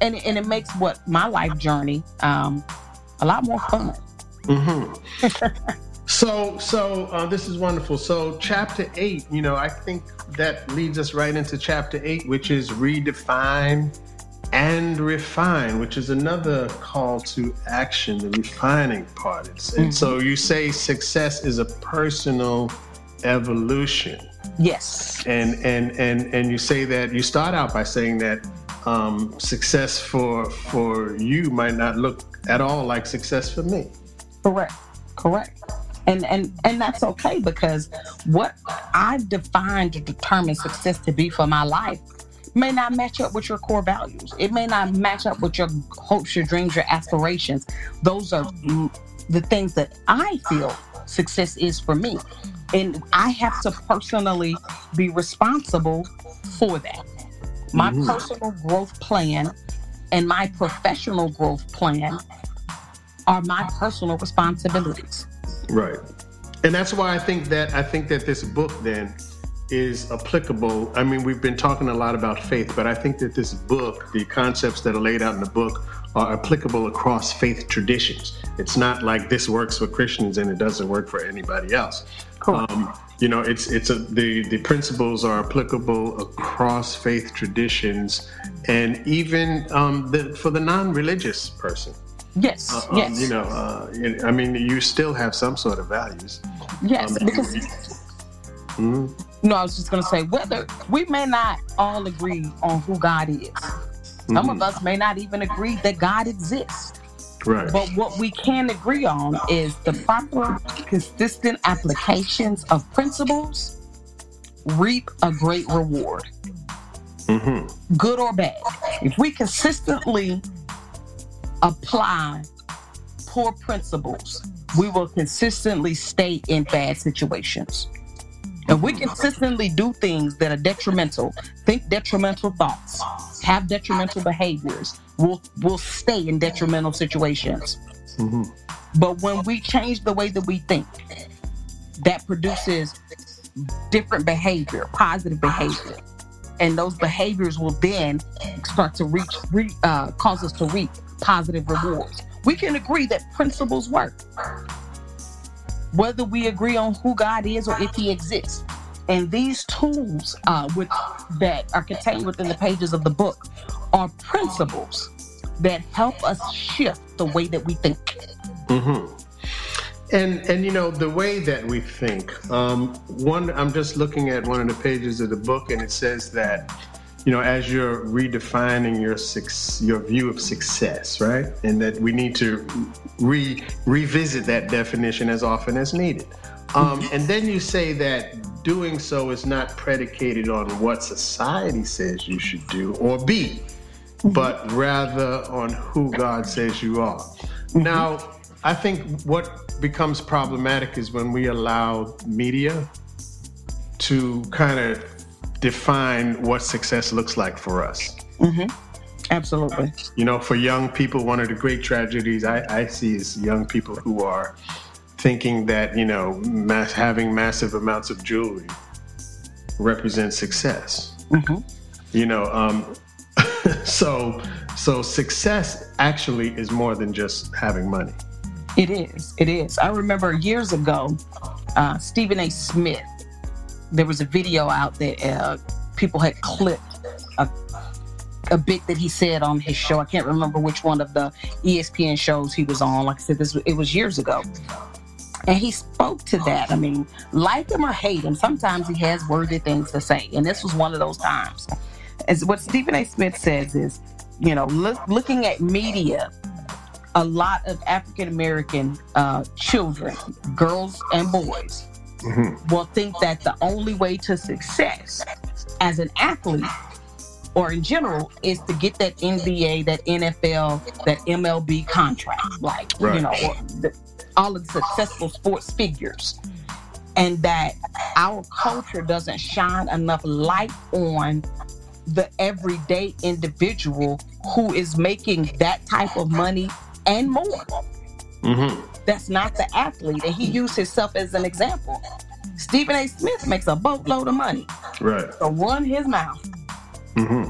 and, and it makes what my life journey um, a lot more fun. Mm-hmm. so, so uh, this is wonderful. So, chapter eight, you know, I think that leads us right into chapter eight, which is redefine and refine, which is another call to action, the refining part. Mm-hmm. And so you say success is a personal evolution. Yes. And and and and you say that you start out by saying that um, success for for you might not look at all like success for me. Correct. Correct. And and and that's okay because what I've defined to determine success to be for my life may not match up with your core values. It may not match up with your hopes, your dreams, your aspirations. Those are the things that I feel success is for me. And I have to personally be responsible for that. My mm-hmm. personal growth plan and my professional growth plan are my personal responsibilities. Right. And that's why I think that I think that this book then is applicable. I mean, we've been talking a lot about faith, but I think that this book, the concepts that are laid out in the book, are applicable across faith traditions. It's not like this works for Christians and it doesn't work for anybody else. Cool. Um, you know, it's it's a, the the principles are applicable across faith traditions, and even um, the, for the non-religious person. Yes. Uh, um, yes. You know, uh, I mean, you still have some sort of values. Yes, um, because. Mm-hmm. No, I was just going to say whether we may not all agree on who God is. Some mm-hmm. of us may not even agree that God exists. Right. But what we can agree on is the proper, consistent applications of principles reap a great reward. Mm-hmm. Good or bad. If we consistently apply poor principles, we will consistently stay in bad situations. If we consistently do things that are detrimental, think detrimental thoughts, have detrimental behaviors, we'll, we'll stay in detrimental situations. Mm-hmm. But when we change the way that we think, that produces different behavior, positive behavior. And those behaviors will then start to reach, re, uh, cause us to reap positive rewards. We can agree that principles work whether we agree on who God is or if He exists. And these tools uh, with, that are contained within the pages of the book are principles that help us shift the way that we think. Mm-hmm. And and you know the way that we think. Um, one, I'm just looking at one of the pages of the book, and it says that you know, as you're redefining your your view of success, right? And that we need to re revisit that definition as often as needed. Um, mm-hmm. and then you say that doing so is not predicated on what society says you should do or be, mm-hmm. but rather on who God says you are. Mm-hmm. Now, I think what becomes problematic is when we allow media to kind of define what success looks like for us. Mm-hmm. Absolutely. You know, for young people, one of the great tragedies I, I see is young people who are thinking that you know mass, having massive amounts of jewelry represents success. hmm You know, um, so so success actually is more than just having money. It is. It is. I remember years ago, uh, Stephen A. Smith. There was a video out that uh, people had clipped a, a bit that he said on his show. I can't remember which one of the ESPN shows he was on. Like I said, this it was years ago, and he spoke to that. I mean, like him or hate him, sometimes he has worthy things to say, and this was one of those times. As what Stephen A. Smith says is, you know, look, looking at media a lot of African American uh, children, girls and boys, hmm will think that the only way to success as an athlete or in general is to get that NBA, that NFL, that MLB contract, like you know, the, all of the successful sports figures, and that our culture doesn't shine enough light on the everyday individual who is making that type of money and more. Hmm that's not the athlete. And he used himself as an example. Stephen A. Smith makes a boatload of money Right. to run his mouth. hmm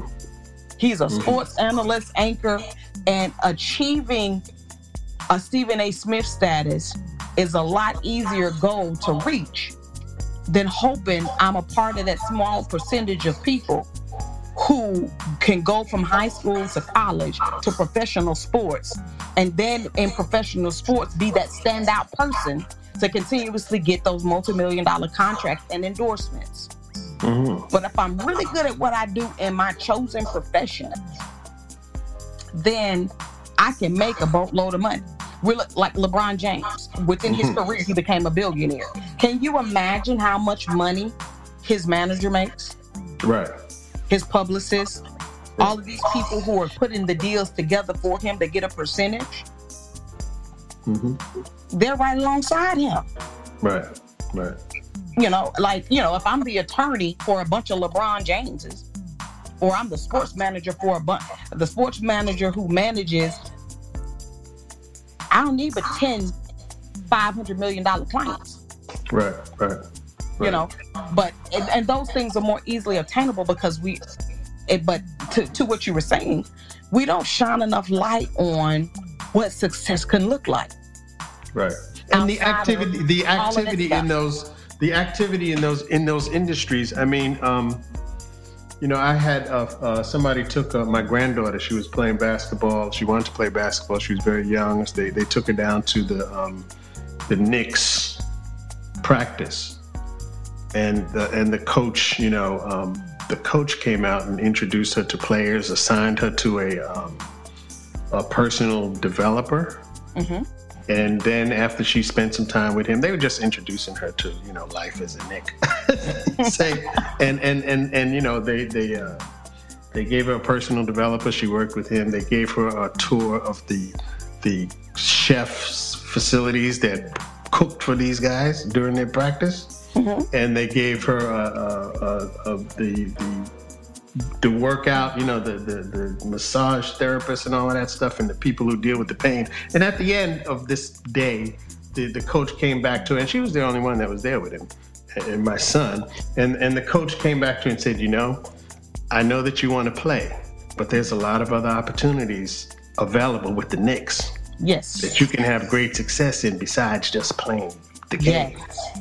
He's a Mhm. sports analyst, anchor, and achieving a Stephen A. Smith status is a lot easier goal to reach than hoping I'm a part of that small percentage of people who can go from high school to college to professional sports and then in professional sports be that standout person to continuously get those multi-million dollar contracts and endorsements. hmm But if I'm really good at what I do in my chosen profession, then I can make a boatload of money. We're li- like LeBron James. Within his Mhm. career, he became a billionaire. Can you imagine how much money his manager makes? Right. His publicist, all of these people who are putting the deals together for him to get a percentage, hmm they're right alongside him. Right. Right. You know, like, you know, if I'm the attorney for a bunch of LeBron Jameses, or I'm the sports manager for a bunch, the sports manager who manages, I don't need but 10, 500 million dollar clients, Right. Right. You know, but, and, and those things are more easily obtainable because we, it, but to, to what you were saying, we don't shine enough light on what success can look like. Right. And the activity, the all of that activity in those, the activity in those in those industries. I mean, um, you know, I had uh, uh, somebody took uh, my granddaughter. She was playing basketball. She wanted to play basketball. She was very young. They they took her down to the um, the Knicks practice, and the and the coach, you know, um, the coach came out and introduced her to players, assigned her to a um, a personal developer. hmm And then after she spent some time with him, they were just introducing her to you know life as a Knick. Say, and and and and you know they they uh, they gave her a personal developer. She worked with him. They gave her a tour of the the chef's facilities that cooked for these guys during their practice, hmm and they gave her a, a, a, a, the the the workout, you know, the, the the massage therapist and all of that stuff, and the people who deal with the pain. And at the end of this day, the, the coach came back to her, and she was the only one that was there with him, and my son. And and the coach came back to her and said, you know, I know that you want to play, but there's a lot of other opportunities available with the Knicks Yes. that you can have great success in besides just playing the game.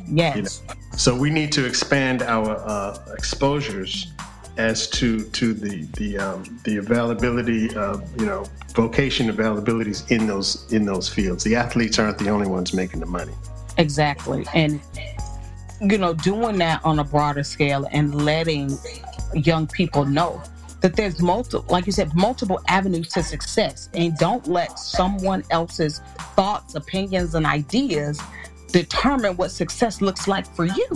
Yes. Yes. So we need to expand our uh, exposures as to to the the um, the availability of you know vocation availabilities in those in those fields. The athletes aren't the only ones making the money. Exactly. And, you know, doing that on a broader scale and letting young people know that there's multiple, like you said, multiple avenues to success. And don't let someone else's thoughts, opinions, and ideas determine what success looks like for you.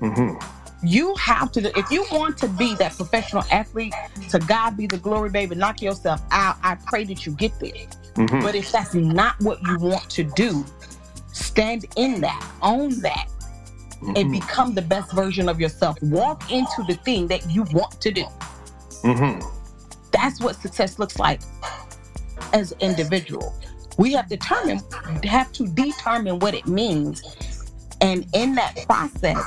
hmm You have to, if you want to be that professional athlete, to God be the glory, baby, knock yourself out. I pray that you get there. hmm But if that's not what you want to do, stand in that, own that, and become the best version of yourself. Walk into the thing that you want to do. hmm That's what success looks like as an individual. We have determined have to determine what it means. And in that process,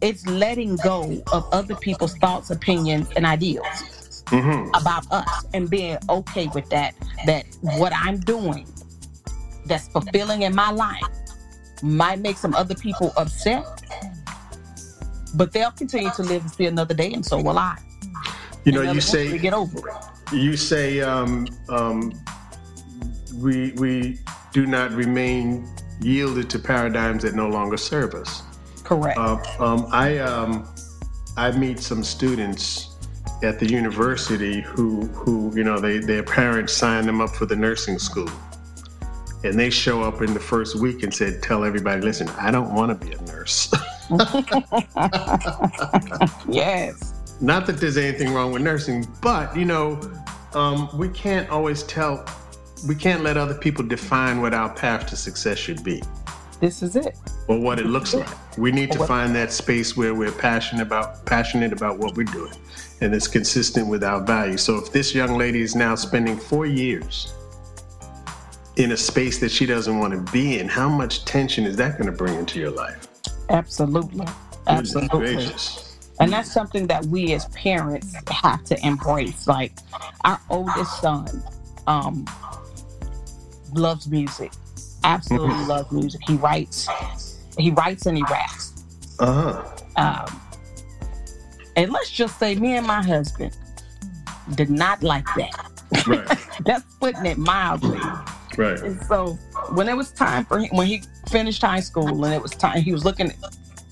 it's letting go of other people's thoughts, opinions, and ideals mm-hmm. about us and being okay with that. That what I'm doing that's fulfilling in my life might make some other people upset, but they'll continue to live and see another day, and so will I. You know, you say get over it. You say um, um, we we do not remain yielded to paradigms that no longer serve us. Correct. Uh, um, I um, I meet some students at the university who who you know they their parents signed them up for the nursing school, and they show up in the first week and said, "Tell everybody, listen, I don't want to be a nurse." yes. Not that there's anything wrong with nursing, but you know, um, we can't always tell. We can't let other people define what our path to success should be. This is it. Or what it looks like. We need to find that space where we're passionate about passionate about what we're doing, and it's consistent with our values. So if this young lady is now spending four years in a space that she doesn't want to be in, how much tension is that going to bring into your life? Absolutely. Absolutely. And that's something that we as parents have to embrace. Like our oldest son um, loves music, absolutely mm-hmm. loves music. He writes, he writes and he raps. Uh huh. Um, and let's just say, me and my husband did not like that. Right. that's putting it mildly. Right. And so when it was time for him, when he finished high school and it was time, he was looking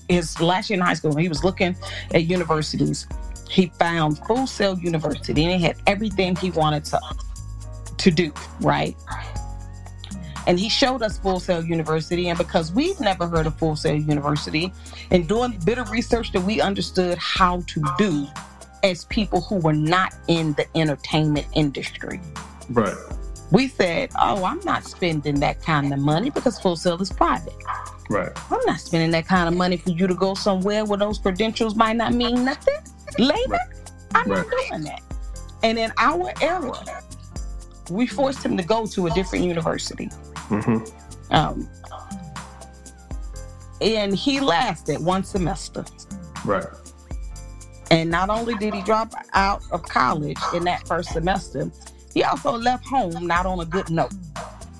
his last year in high school, he was looking at universities. He found Full Sail University and it had everything he wanted to to do, right? And he showed us Full Sail University. And because we've never heard of Full Sail University, and doing a bit of research that we understood how to do as people who were not in the entertainment industry. Right we said, "Oh, I'm not spending that kind of money because Full Sail is private. Right. I'm not spending that kind of money for you to go somewhere where those credentials might not mean nothing later. Right. I'm right. not doing that." And in our era, we forced him to go to a different university. Mm-hmm. Um, and he lasted one semester. Right. And not only did he drop out of college in that first semester, he also left home not on a good note.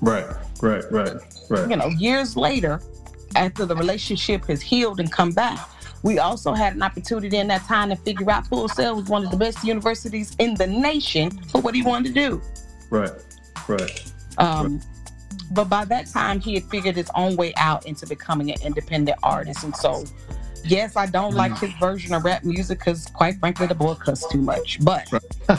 Right, right, right, right. You know, years later, after the relationship has healed and come back, we also had an opportunity in that time to figure out Full Sail was one of the best universities in the nation for what he wanted to do. Right, right. Um, right. But by that time, he had figured his own way out into becoming an independent artist. And so, yes, I don't like mm. his version of rap music because, quite frankly, the boy cussed too much. But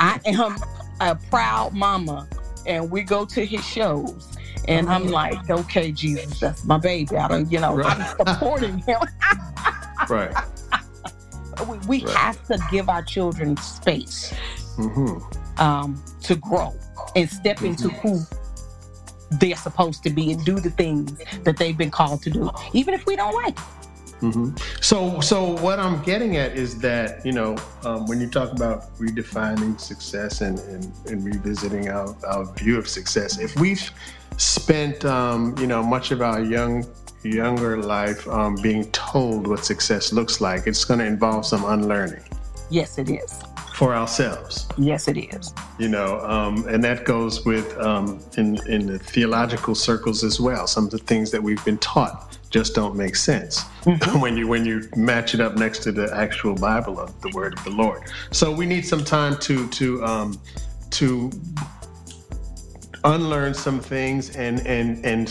I am a proud mama and we go to his shows and I'm like, okay, Jesus, that's my baby. I don't, you know, right. I'm supporting him. right. We, we right. have to give our children space mm-hmm. um, to grow and step mm-hmm. into who they're supposed to be and do the things that they've been called to do, even if we don't like it. Mm-hmm. So, so what I'm getting at is that you know um, when you talk about redefining success and, and, and revisiting our, our view of success, if we've spent um, you know much of our young younger life um, being told what success looks like, it's going to involve some unlearning. Yes, it is. For ourselves. Yes, it is. You know, um, and that goes with um, in in the theological circles as well. Some of the things that we've been taught just don't make sense mm-hmm. when you when you match it up next to the actual Bible of the Word of the Lord. So we need some time to to um, to unlearn some things and and and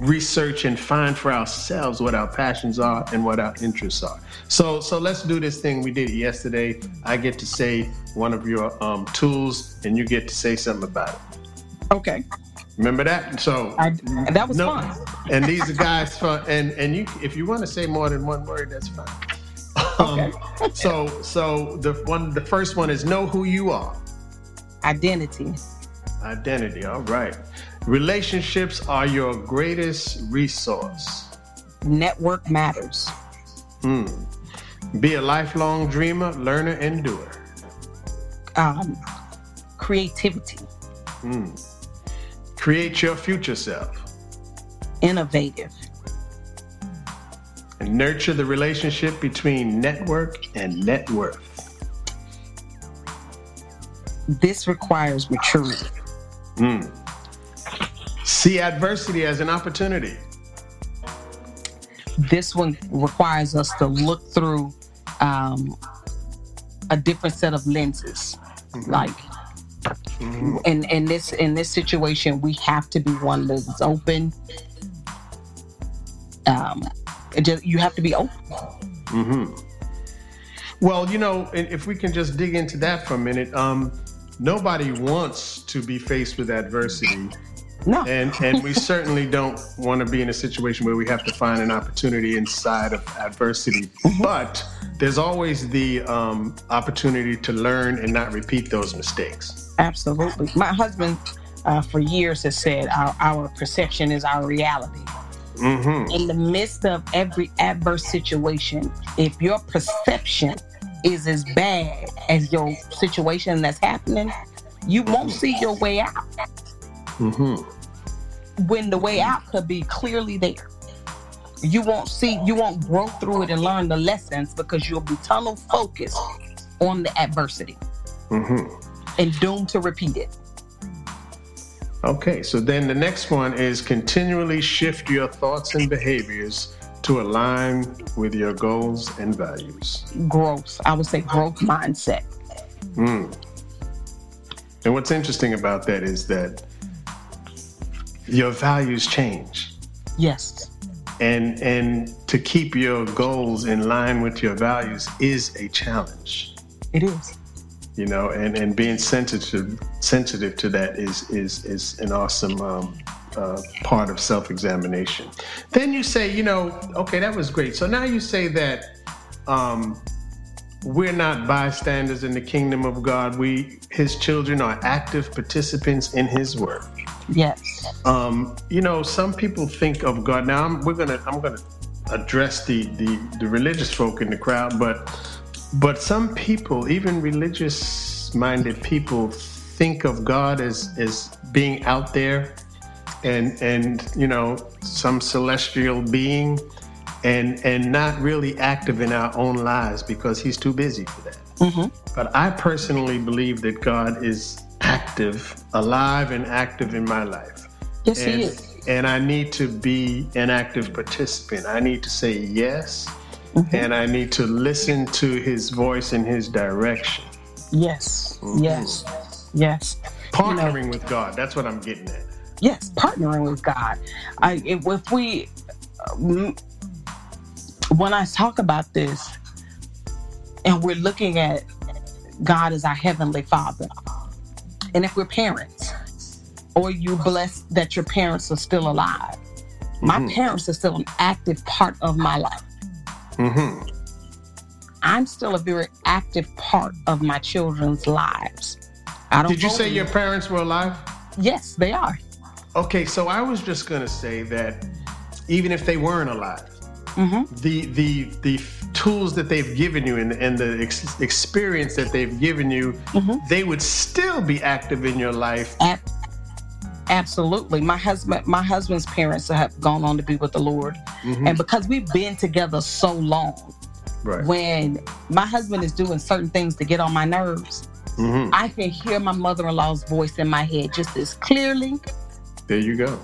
research and find for ourselves what our passions are and what our interests are. So so let's do this thing we did yesterday. I get to say one of your um, tools, and you get to say something about it. Okay. Remember that? So I, that was no, fun. and these are guys and and you if you want to say more than one word, that's fine. Um, okay. so so the one the first one is know who you are. Identity. Identity. All right. Relationships are your greatest resource. Network matters. Hmm. Be a lifelong dreamer, learner, and doer. um, creativity, Mm. Create your future self innovative, and nurture the relationship between network and net worth. this requires maturity. Mm. See adversity as an opportunity. This one requires us to look through um, a different set of lenses. Like Mhm. in, in this in this situation, we have to be one that is open. Um, just you have to be open. Mm-hmm. Well, you know, if we can just dig into that for a minute, um, nobody wants to be faced with adversity, No, and and we certainly don't want to be in a situation where we have to find an opportunity inside of adversity. But there's always the um, opportunity to learn and not repeat those mistakes. absolutely. My husband, uh, for years, has said our, our perception is our reality. hmm in the midst of every adverse situation, if your perception is as bad as your situation that's happening, you won't see your way out hmm when the way out could be clearly there. You won't see, you won't grow through it and learn the lessons because you'll be tunnel focused on the adversity mm-hmm. and doomed to repeat it. Okay, so then the next one is continually shift your thoughts and behaviors to align with your goals and values. Growth, I would say growth mindset. Mm. And what's interesting about that is that your values change. Yes, And and to keep your goals in line with your values is a challenge. it is. You know, and, and being sensitive sensitive to that is is is an awesome um, uh, part of self examination. Then you say, you know, okay, that was great. So now you say that um, we're not bystanders in the kingdom of God. We, His children, are active participants in His work. Yes. Um, you know, some people think of God. Now, I'm, we're gonna, I'm gonna address the, the the religious folk in the crowd, but but some people, even religious-minded people, think of God as as being out there, and and you know, some celestial being, and and not really active in our own lives because He's too busy for that. hmm But I personally believe that God is active, alive, and active in my life. Yes, And, he is. and I need to be an active participant. I need to say yes, Mhm. and I need to listen to his voice and his direction. Yes. Mhm. Yes. Yes. Partnering with God, that's what I'm getting at. yes partnering with god i if, if we um, when i talk about this and we're looking at god as our heavenly father and if we're parents or you blessed that your parents are still alive? My Mhm. parents are still an active part of my life. Hmm i'm still a very active part of my children's lives. I don't Did you say your parents were alive? yes they are. Okay, so I was just going to say that even if they weren't alive, hmm the the the tools that they've given you and, and the ex- experience that they've given you, Mhm. they would still be active in your life. Ab- absolutely. My husband, my husband's parents have gone on to be with the Lord, Mhm. and because we've been together so long, Right. when my husband is doing certain things to get on my nerves, hmm I can hear my mother-in-law's voice in my head just as clearly. There you go.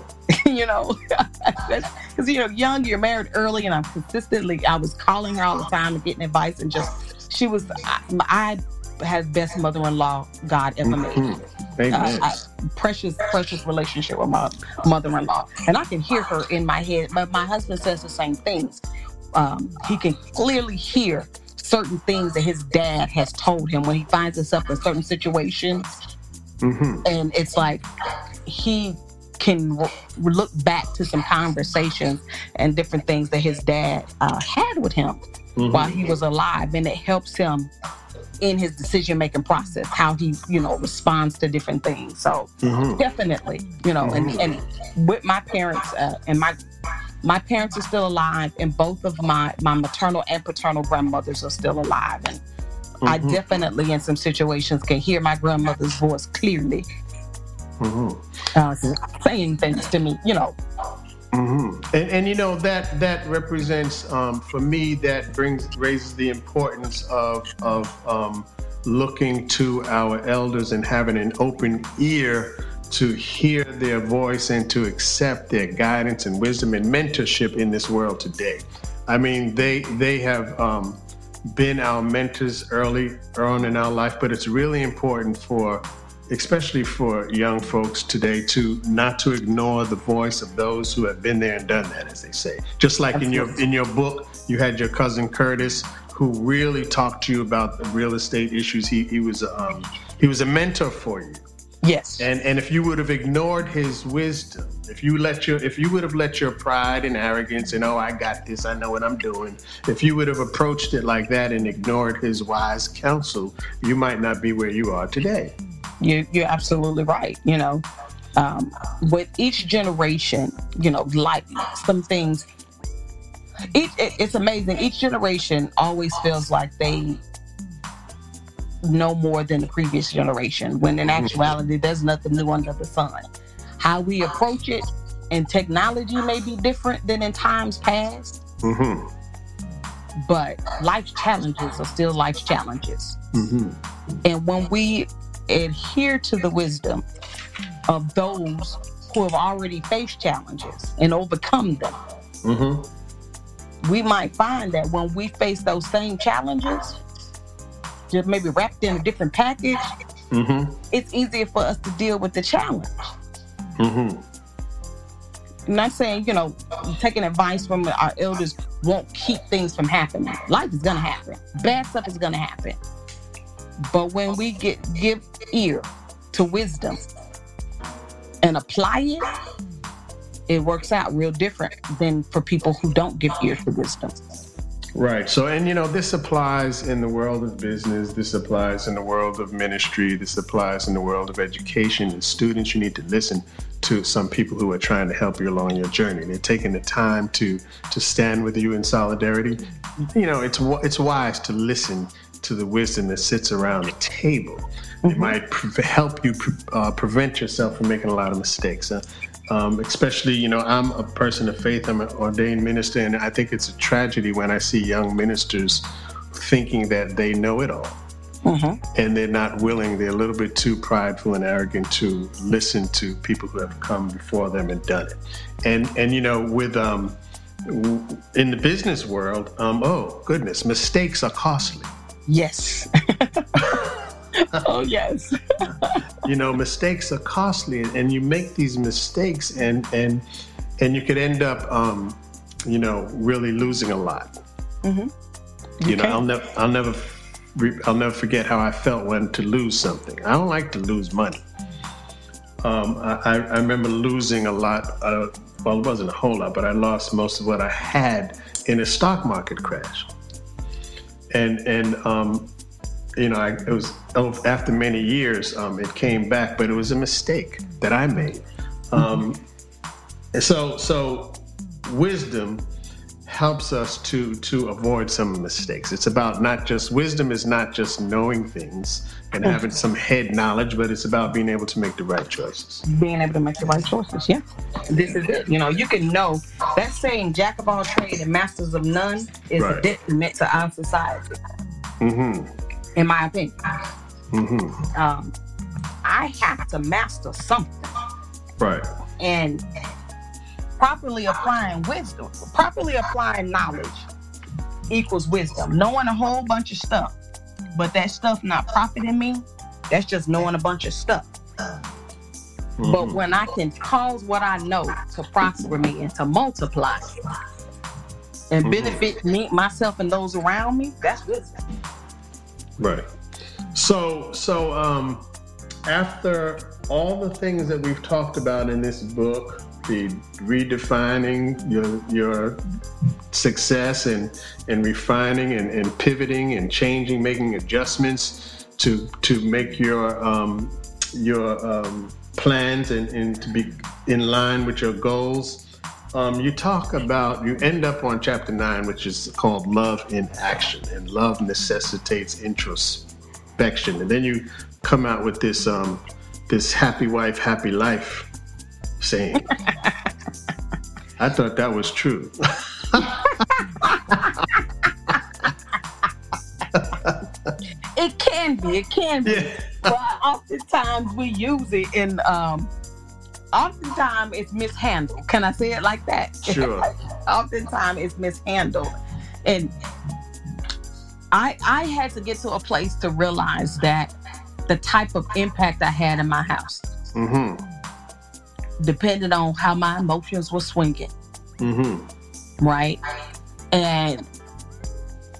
you know, because you know, young, you're married early, and I'm consistently. I was calling her all the time and getting advice, and just she was. I, I had best mother-in-law God ever made. Mhm. Amen. uh, I, precious, precious relationship with my mother-in-law, and I can hear her in my head. But my husband says the same things. Um, he can clearly hear certain things that his dad has told him when he finds himself in certain situations, hmm and it's like he can r- look back to some conversations and different things that his dad uh, had with him Mm-hmm. while he was alive, and it helps him in his decision making process, how he, you know, responds to different things. So hmm definitely, you know, and, and with my parents uh, and my my parents are still alive, and both of my my maternal and paternal grandmothers are still alive, and Mm-hmm. I definitely, in some situations, can hear my grandmother's voice clearly, mm-hmm. uh, saying things to me. You know. Mm-hmm. And, and you know that that represents um, for me that brings raises the importance of of um, looking to our elders and having an open ear to hear their voice and to accept their guidance and wisdom and mentorship in this world today. I mean, they they have um, been our mentors early on in our life, but it's really important for, especially for young folks today, to not to ignore the voice of those who have been there and done that, as they say. Just like in your in your book, you had your cousin Curtis, who really talked to you about the real estate issues. He he was um, he was a mentor for you. Yes. And and if you would have ignored his wisdom, if you let your if you would have let your pride and arrogance and oh I got this, I know what I'm doing, if you would have approached it like that and ignored his wise counsel, you might not be where you are today. You you're absolutely right. You know, um, with each generation, you know, like some things. Each, it's amazing. Each generation always feels like they know more than the previous generation, when in actuality, there's nothing new under the sun. How we approach it and technology may be different than in times past, mm-hmm. but life's challenges are still life's challenges. Mm-hmm. And when we adhere to the wisdom of those who have already faced challenges and overcome them, mm-hmm. we might find that when we face those same challenges, just maybe wrapped in a different package, mm-hmm. it's easier for us to deal with the challenge. Mm-hmm. I'm not saying, you know, taking advice from our elders won't keep things from happening. Life is gonna happen. Bad stuff is gonna happen. But when we get give ear to wisdom and apply it, it works out real different than for people who don't give ear to wisdom. Right. So, and you know, this applies in the world of business, this applies in the world of ministry, this applies in the world of education. As students, you need to listen to some people who are trying to help you along your journey. They're taking the time to to stand with you in solidarity. You know, it's it's wise to listen to the wisdom that sits around the table. It mm-hmm. might pre- help you pre- uh, prevent yourself from making a lot of mistakes. Uh, um, especially, you know, I'm a person of faith, I'm an ordained minister, and I think it's a tragedy when I see young ministers thinking that they know it all. Mm-hmm. And they're not willing, they're a little bit too prideful and arrogant to listen to people who have come before them and done it. And, and you know, with, um, in the business world, um, oh goodness, mistakes are costly. Yes. oh yes. you know, mistakes are costly, and you make these mistakes, and and and you could end up, um, you know, really losing a lot. Mm-hmm. You know, I'll never, I'll never, I'll never forget how I felt when to lose something. I don't like to lose money. Um, I, I, remember losing a lot. Uh, well, it wasn't a whole lot, but I lost most of what I had in a stock market crash. And and um, you know, I, it was after many years, um, it came back, but it was a mistake that I made. Um, so, so wisdom helps us to to avoid some mistakes. It's about not just wisdom is not just knowing things and having some head knowledge, but it's about being able to make the right choices. Being able to make the right choices, yeah. This is it. You know, you can know that saying "jack of all trades and masters of none" is right. a detriment to our society. Mm-hmm in my opinion. Mm-hmm. Um, I have to master something. Right. And properly applying wisdom, properly applying knowledge equals wisdom. Knowing a whole bunch of stuff, but that stuff not profiting me, that's just knowing a bunch of stuff. Mm-hmm. But when I can cause what I know to prosper me and to multiply and mm-hmm. benefit me, myself, and those around me, that's wisdom. Right. So so um after all the things that we've talked about in this book, the redefining your your success and and refining and, and pivoting and changing, making adjustments to to make your um, your um, plans and, and to be in line with your goals. um, you talk about, you end up on chapter nine, which is called Love in Action, and love necessitates introspection. And then you come out with this, um, this happy wife, happy life saying. I thought that was true. it can be, it can be. Yeah. but oftentimes we use it in um oftentimes it's mishandled. Can I say it like that? Sure. oftentimes it's mishandled. And I I had to get to a place to realize that the type of impact I had in my house. Mm-hmm. Depending on how my emotions were swinging. Mm-hmm. Right? And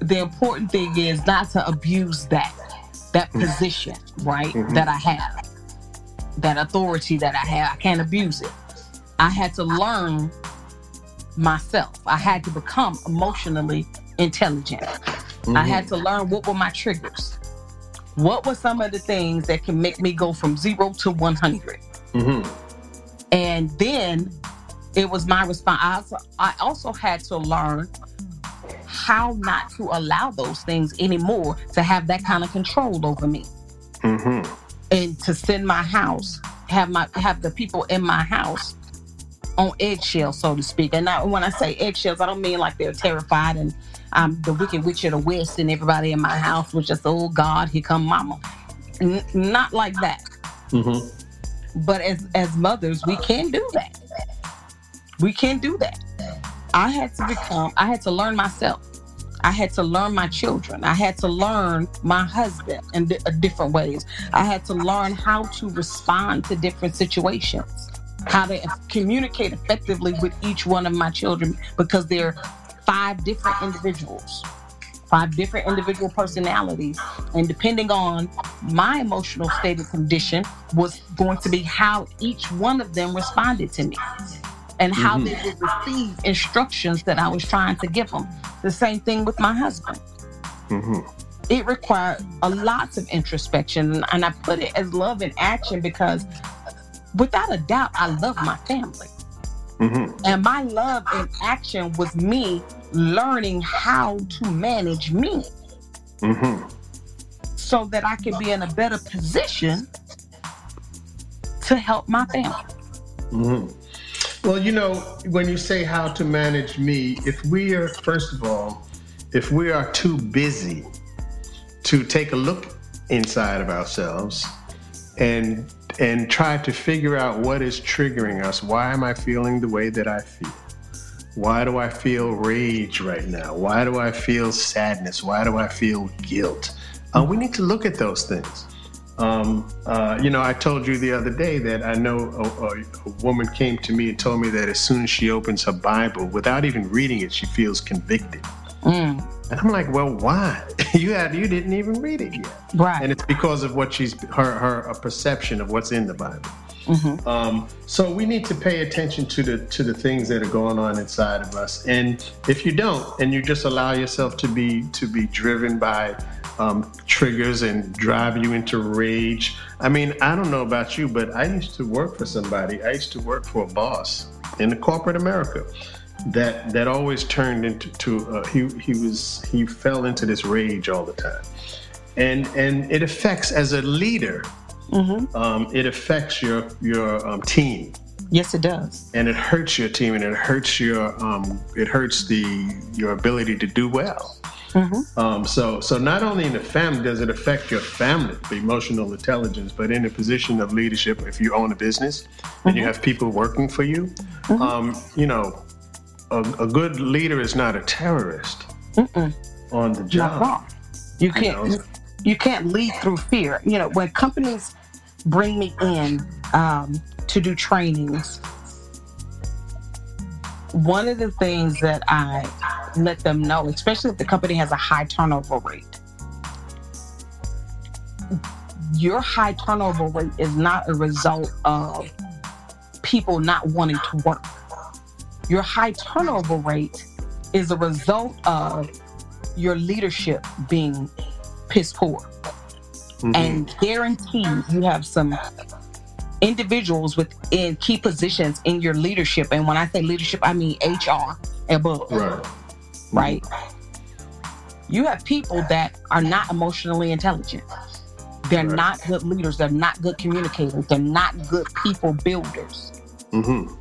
the important thing is not to abuse that that mm-hmm. position, right? Mm-hmm. That I have that authority that I have. I can't abuse it. I had to learn myself. I had to become emotionally intelligent. Mm-hmm. I had to learn what were my triggers. What were some of the things that can make me go from zero to 100? And then it was my response. I also, I also had to learn how not to allow those things anymore to have that kind of control over me. Mm-hmm and to send my house, have my have the people in my house on eggshells, so to speak. And now, when I say eggshells, I don't mean like they're terrified and I'm the wicked witch of the west and everybody in my house was just, oh God, here come mama. N- not like that. Mm-hmm. But as as mothers, we can do that. We can do that. I had to become. I had to learn myself. I had to learn my children. I had to learn my husband in di- uh, different ways. I had to learn how to respond to different situations, how to communicate effectively with each one of my children because they're five different individuals, five different individual personalities. And depending on my emotional state of condition, was going to be how each one of them responded to me and how mm-hmm. they would receive instructions that I was trying to give them. The same thing with my husband. Mm-hmm. It required a lot of introspection, and I put it as love in action because, without a doubt, I love my family. Mm-hmm. And my love in action was me learning how to manage me mm-hmm. so that I could be in a better position to help my family. Mm-hmm. Well, you know, when you say how to manage me, if we are, first of all, if we are too busy to take a look inside of ourselves and and try to figure out what is triggering us. Why am I feeling the way that I feel? Why do I feel rage right now? Why do I feel sadness? Why do I feel guilt? Uh, we need to look at those things. Um, uh, you know, I told you the other day that I know a, a, a, woman came to me and told me that as soon as she opens her Bible, without even reading it, she feels convicted. Mm. And I'm like, well, why? you had you didn't even read it yet, right? And it's because of what she's her her perception of what's in the Bible. Mm-hmm. Um, so we need to pay attention to the to the things that are going on inside of us. And if you don't, and you just allow yourself to be to be driven by um, triggers and drive you into rage. I mean, I don't know about you, but I used to work for somebody. I used to work for a boss in the corporate America that that always turned into to uh, he he was he fell into this rage all the time, and and it affects as a leader. Mm-hmm. Um, it affects your your um, team. Yes, it does. And it hurts your team, and it hurts your um, it hurts the your ability to do well. Mm-hmm. Um, so, so not only in the family does it affect your family, emotional intelligence, but in a position of leadership, if you own a business mm-hmm. and you mm-hmm. have people working for you, mm-hmm. um, you know, a, a, good leader is not a terrorist Mm-mm. on the job. You can't. You? You, can't lead through fear. You know, when companies bring me in um, to do trainings one of the things that I let them know, especially if the company has a high turnover rate, your high turnover rate is not a result of people not wanting to work. Your high turnover rate is a result of your leadership being piss poor. Mm-hmm. And guarantee you have some individuals within key positions in your leadership. And when I say leadership, I mean HR above. Right. Right. You have people that are not emotionally intelligent. They're Right. not good leaders. They're not good communicators. They're not good people builders Mm-hmm.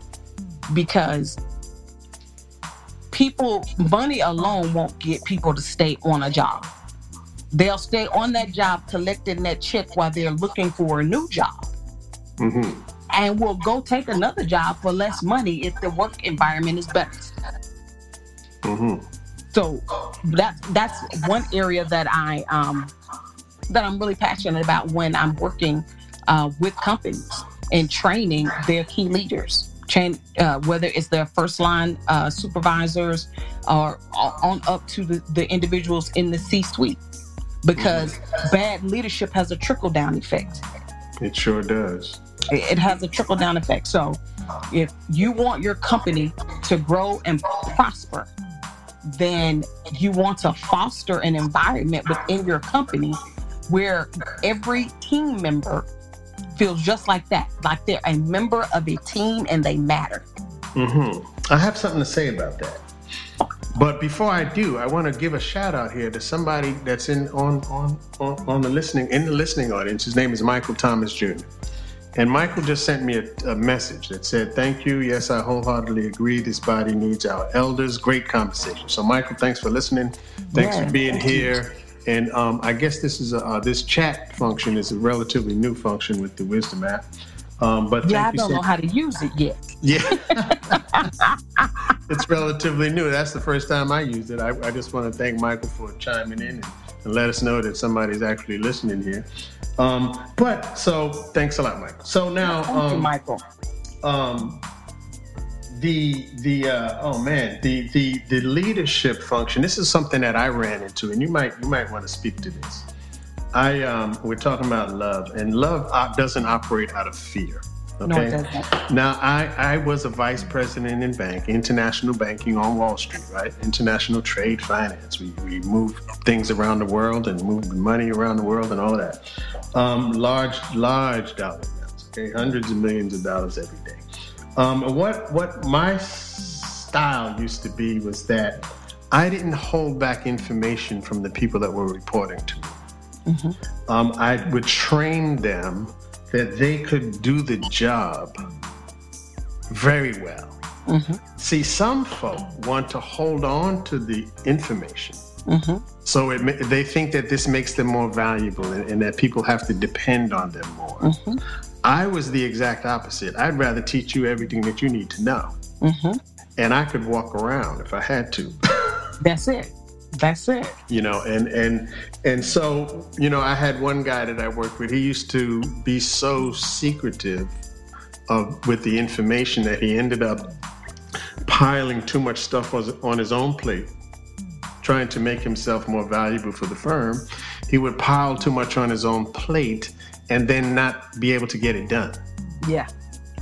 because people, money alone won't get people to stay on a job. They'll stay on that job collecting that check while they're looking for a new job. Mm-hmm. and will go take another job for less money if the work environment is better. Mm-hmm. So that's that's one area that I um, that I'm really passionate about when I'm working uh, with companies and training their key leaders. Train uh, whether it's their first line uh, supervisors or on up to the, the individuals in the C-suite, because bad leadership has a trickle down effect. It sure does. It it has a trickle down effect. So, if you want your company to grow and prosper, then you want to foster an environment within your company where every team member feels just like that, like they're a member of a team and they matter. Mm-hmm. I have something to say about that. But before I do, I want to give a shout out here to somebody that's in on on on, on the listening in the listening audience. His name is Michael Thomas Jr. And Michael just sent me a, a message that said, "Thank you. Yes, I wholeheartedly agree. This body needs our elders." Great conversation. So, Michael, thanks for listening. Thanks Yeah, for being thank you. here. And um, I guess this is a, uh, this chat function is a relatively new function with the Wisdom app. Um, but Yeah, I you don't so know how to use it yet. yeah. it's relatively new. That's the first time I used it. I, I just want to thank Michael for chiming in and, and let us know that somebody's actually listening here. Um, but so thanks a lot, Michael. So now, Thank you, um, Michael. um, the the uh, oh man, the the the leadership function. This is something that I ran into, and you might you might want to speak to this. I um, we're talking about love, and love doesn't operate out of fear. Okay? No, it doesn't. Now, I, I was a vice president in bank, international banking on Wall Street, right? International trade finance. We, we move things around the world and move money around the world and all that. Um, large, large dollar amounts, okay? Hundreds of millions of dollars every day. Um, what, what my style used to be was that I didn't hold back information from the people that were reporting to me um, I would train them that they could do the job very well. Mhm. See, some folk want to hold on to the information. hmm So it, they think that this makes them more valuable and, and that people have to depend on them more. hmm I was the exact opposite. I'd rather teach you everything that you need to know. hmm And I could walk around if I had to. That's it. That's it. you know and and and so you know i had one guy that i worked with he used to be so secretive of with the information that he ended up piling too much stuff on his own plate trying to make himself more valuable for the firm he would pile too much on his own plate and then not be able to get it done Yeah.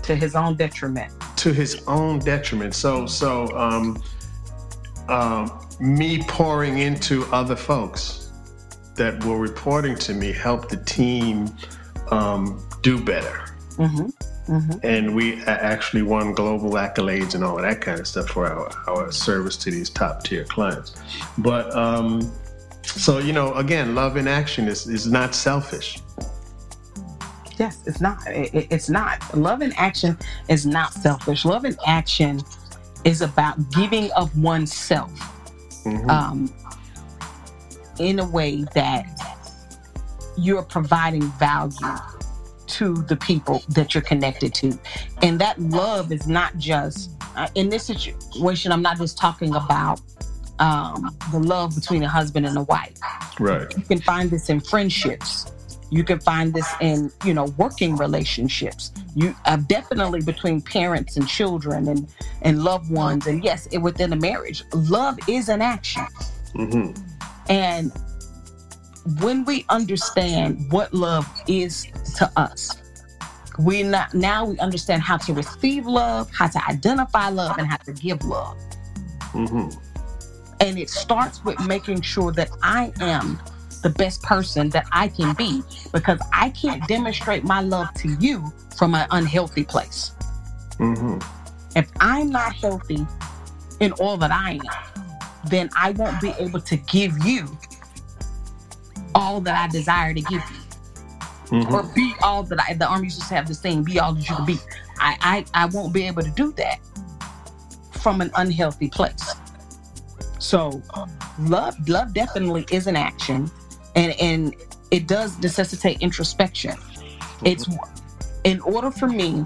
To his own detriment. to his own detriment. So, so um, um, me pouring into other folks that were reporting to me helped the team um, do better. hmm hmm And we actually won global accolades and all of that kind of stuff for our, our service to these top tier clients. But um, so, you know, again, love in action is, is not selfish. Yes, it's not. It- it's not. Love in action is not selfish. Love in action is about giving of oneself Mhm. um, in a way that you're providing value to the people that you're connected to. And that love is not just, uh, in this situation, I'm not just talking about um, the love between a husband and a wife. right. You can find this in friendships. You can find this in, you know, working relationships. You uh, definitely between parents and children and and loved ones. And yes, it, within a marriage, love is an action. hmm And when we understand what love is to us, we not now we understand how to receive love, how to identify love, and how to give love. hmm And it starts with making sure that I am the best person that I can be because I can't demonstrate my love to you from an unhealthy place. Mm-hmm. If I'm not healthy in all that I am, then I won't be able to give you all that I desire to give you. Mm-hmm. Or be all that I the army used to have the saying, be all that you can be. I, I I won't be able to do that from an unhealthy place. So love love definitely is an action and and it does necessitate introspection. It's in order for me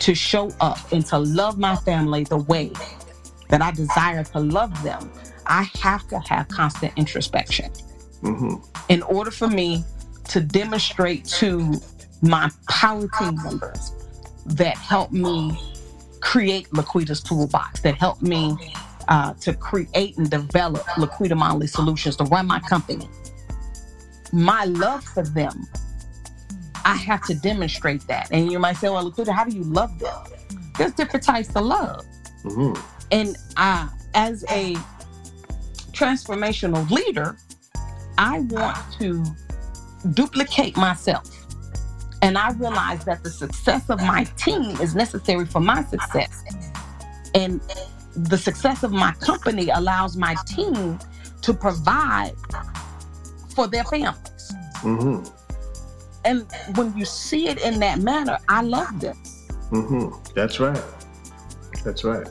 to show up and to love my family the way that I desire to love them, I have to have constant introspection. Mm-hmm. In order for me to demonstrate to my power team members that help me create Laquita's toolbox, that help me uh, to create and develop Laquita Monley Solutions, to run my company. My love for them, I have to demonstrate that. And you might say, well, Laquita, how do you love them? There's different types of love. Mm-hmm. And uh, as a transformational leader, I want to duplicate myself. And I realize that the success of my team is necessary for my success. And the success of my company allows my team to provide for their families. Mm-hmm. And when you see it in that manner, I love them. Mm-hmm. That's right. That's right.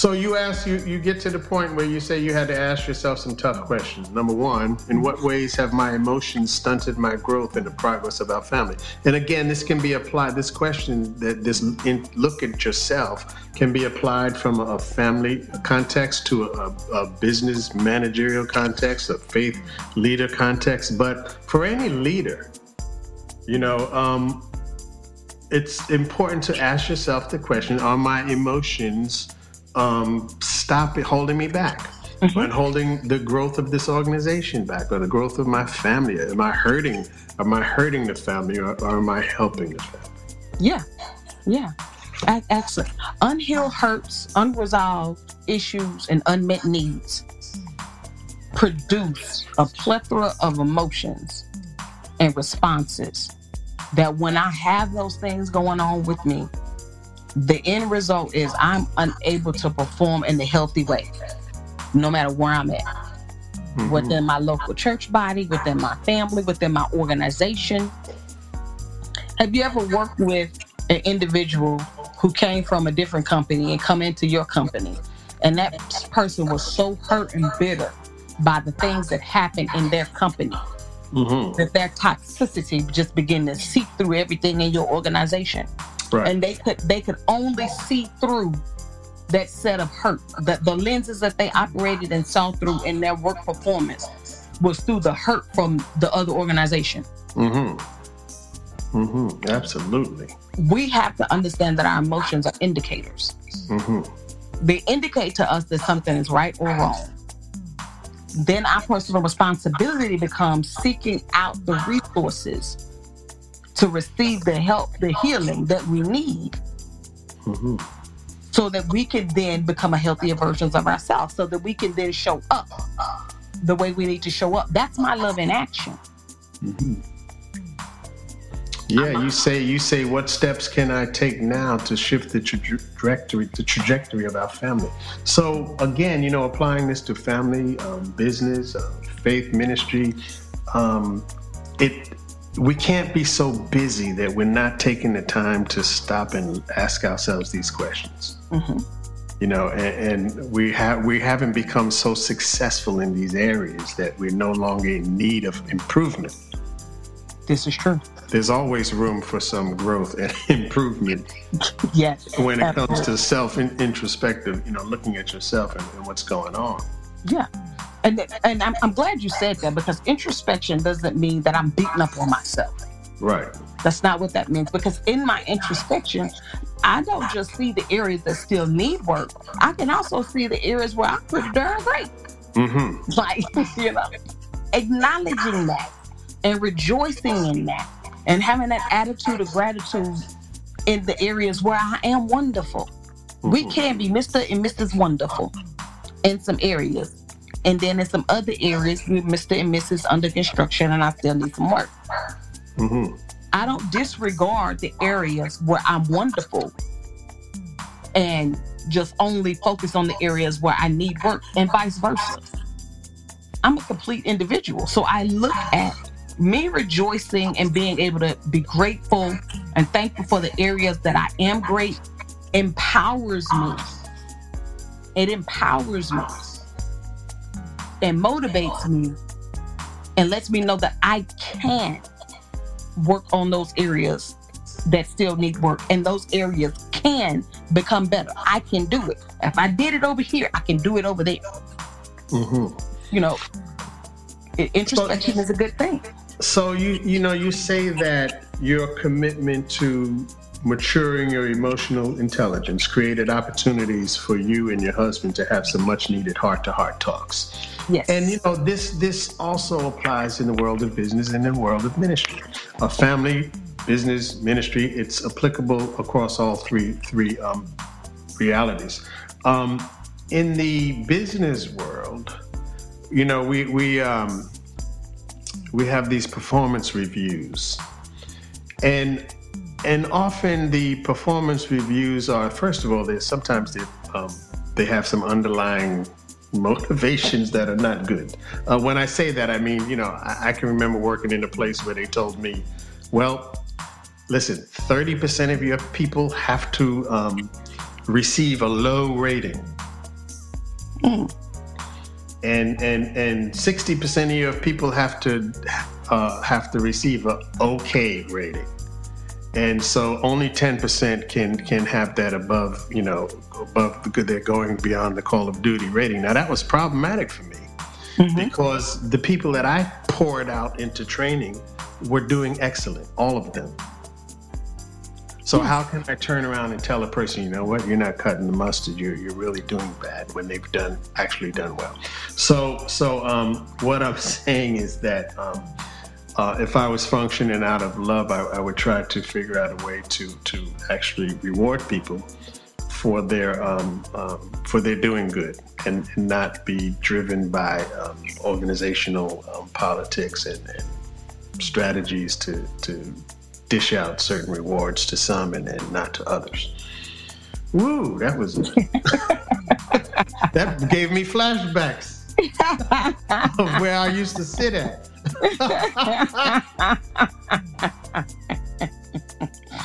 So you ask you you get to the point where you say you had to ask yourself some tough questions. Number one, in what ways have my emotions stunted my growth and the progress of our family? And again, this can be applied. This question that this in, look at yourself can be applied from a family context to a, a business managerial context, a faith leader context. But for any leader, you know, um, it's important to ask yourself the question: Are my emotions um, stop it holding me back Mhm. and holding the growth of this organization back or the growth of my family? Am I hurting? Am I hurting the family or, or am I helping the family? Yeah, yeah. Excellent. Unhealed hurts, unresolved issues, and unmet needs produce a plethora of emotions and responses that when I have those things going on with me, the end result is I'm unable to perform in the healthy way, no matter where I'm at. Mhm. within my local church body, within my family, within my organization. Have you ever worked with an individual who came from a different company and come into your company? And that person was so hurt and bitter by the things that happened in their company Mhm. that their toxicity just began to seep through everything in your organization Right. and they could they could only see through that set of hurt that the lenses that they operated and saw through in their work performance was through the hurt from the other organization mm-hmm. Mm-hmm. Absolutely. we have to understand that our emotions are indicators Mm-hmm. they indicate to us that something is right or wrong then our personal responsibility becomes seeking out the resources to receive the help the healing that we need Mm-hmm. so that we can then become a healthier versions of ourselves so that we can then show up the way we need to show up that's my love in action Mm-hmm. Yeah, you say you say what steps can I take now to shift the trajectory the trajectory of our family. So again, you know, applying this to family, um, business, uh, faith ministry, um, it we can't be so busy that we're not taking the time to stop and ask ourselves these questions. Mhm. You know, and, and we have we haven't become so successful in these areas that we're no longer in need of improvement this is true there's always room for some growth and improvement yes when it comes to self introspective, you know, looking at yourself and, and what's going on. yeah and and I'm, I'm glad you said that because introspection doesn't mean that i'm beating up on myself Right. that's not what that means because in my introspection i don't just see the areas that still need work i can also see the areas where i'm pretty darn great Mm-hmm. like you know acknowledging that and rejoicing in that and having that attitude of gratitude in the areas where i am wonderful we Mhm. can be mr and mrs wonderful in some areas And then in some other areas, we Mr. and Mrs. under construction, and I still need some work. Mm-hmm. I don't disregard the areas where I'm wonderful and just only focus on the areas where I need work and vice versa. I'm a complete individual. So I look at me rejoicing and being able to be grateful and thankful for the areas that I am great empowers me. It empowers me and motivates me and lets me know that I can work on those areas that still need work and those areas can become better. I can do it. If I did it over here, I can do it over there. Mm-hmm. You know, introspection so, is a good thing. So you you know you say that your commitment to maturing your emotional intelligence created opportunities for you and your husband to have some much needed heart to heart talks. Yes. And you know this this also applies in the world of business and in the world of ministry. A family, business, ministry, it's applicable across all three three um, realities. Um, in the business world, you know, we we um, we have these performance reviews, and and often the performance reviews are first of all they sometimes they um, they have some underlying motivations that are not good. Uh, when I say that, I mean you know I, I can remember working in a place where they told me, well, listen, thirty percent of your people have to um, receive a low rating. Mm and and and 60% of your people have to uh, have to receive a okay rating and so only 10% can can have that above you know above the good they're going beyond the call of duty rating now that was problematic for me mm-hmm. because the people that i poured out into training were doing excellent all of them so hmm. how can I turn around and tell a person, you know what, you're not cutting the mustard, you're, you're really doing bad when they've done actually done well. So so um, what I'm saying is that um, uh, if I was functioning out of love, I, I, would try to figure out a way to to actually reward people for their um, um for their doing good and, and, not be driven by um, organizational um, politics and, and strategies to to dish out certain rewards to some and, and not to others. Woo, that was that gave me flashbacks of where I used to sit at.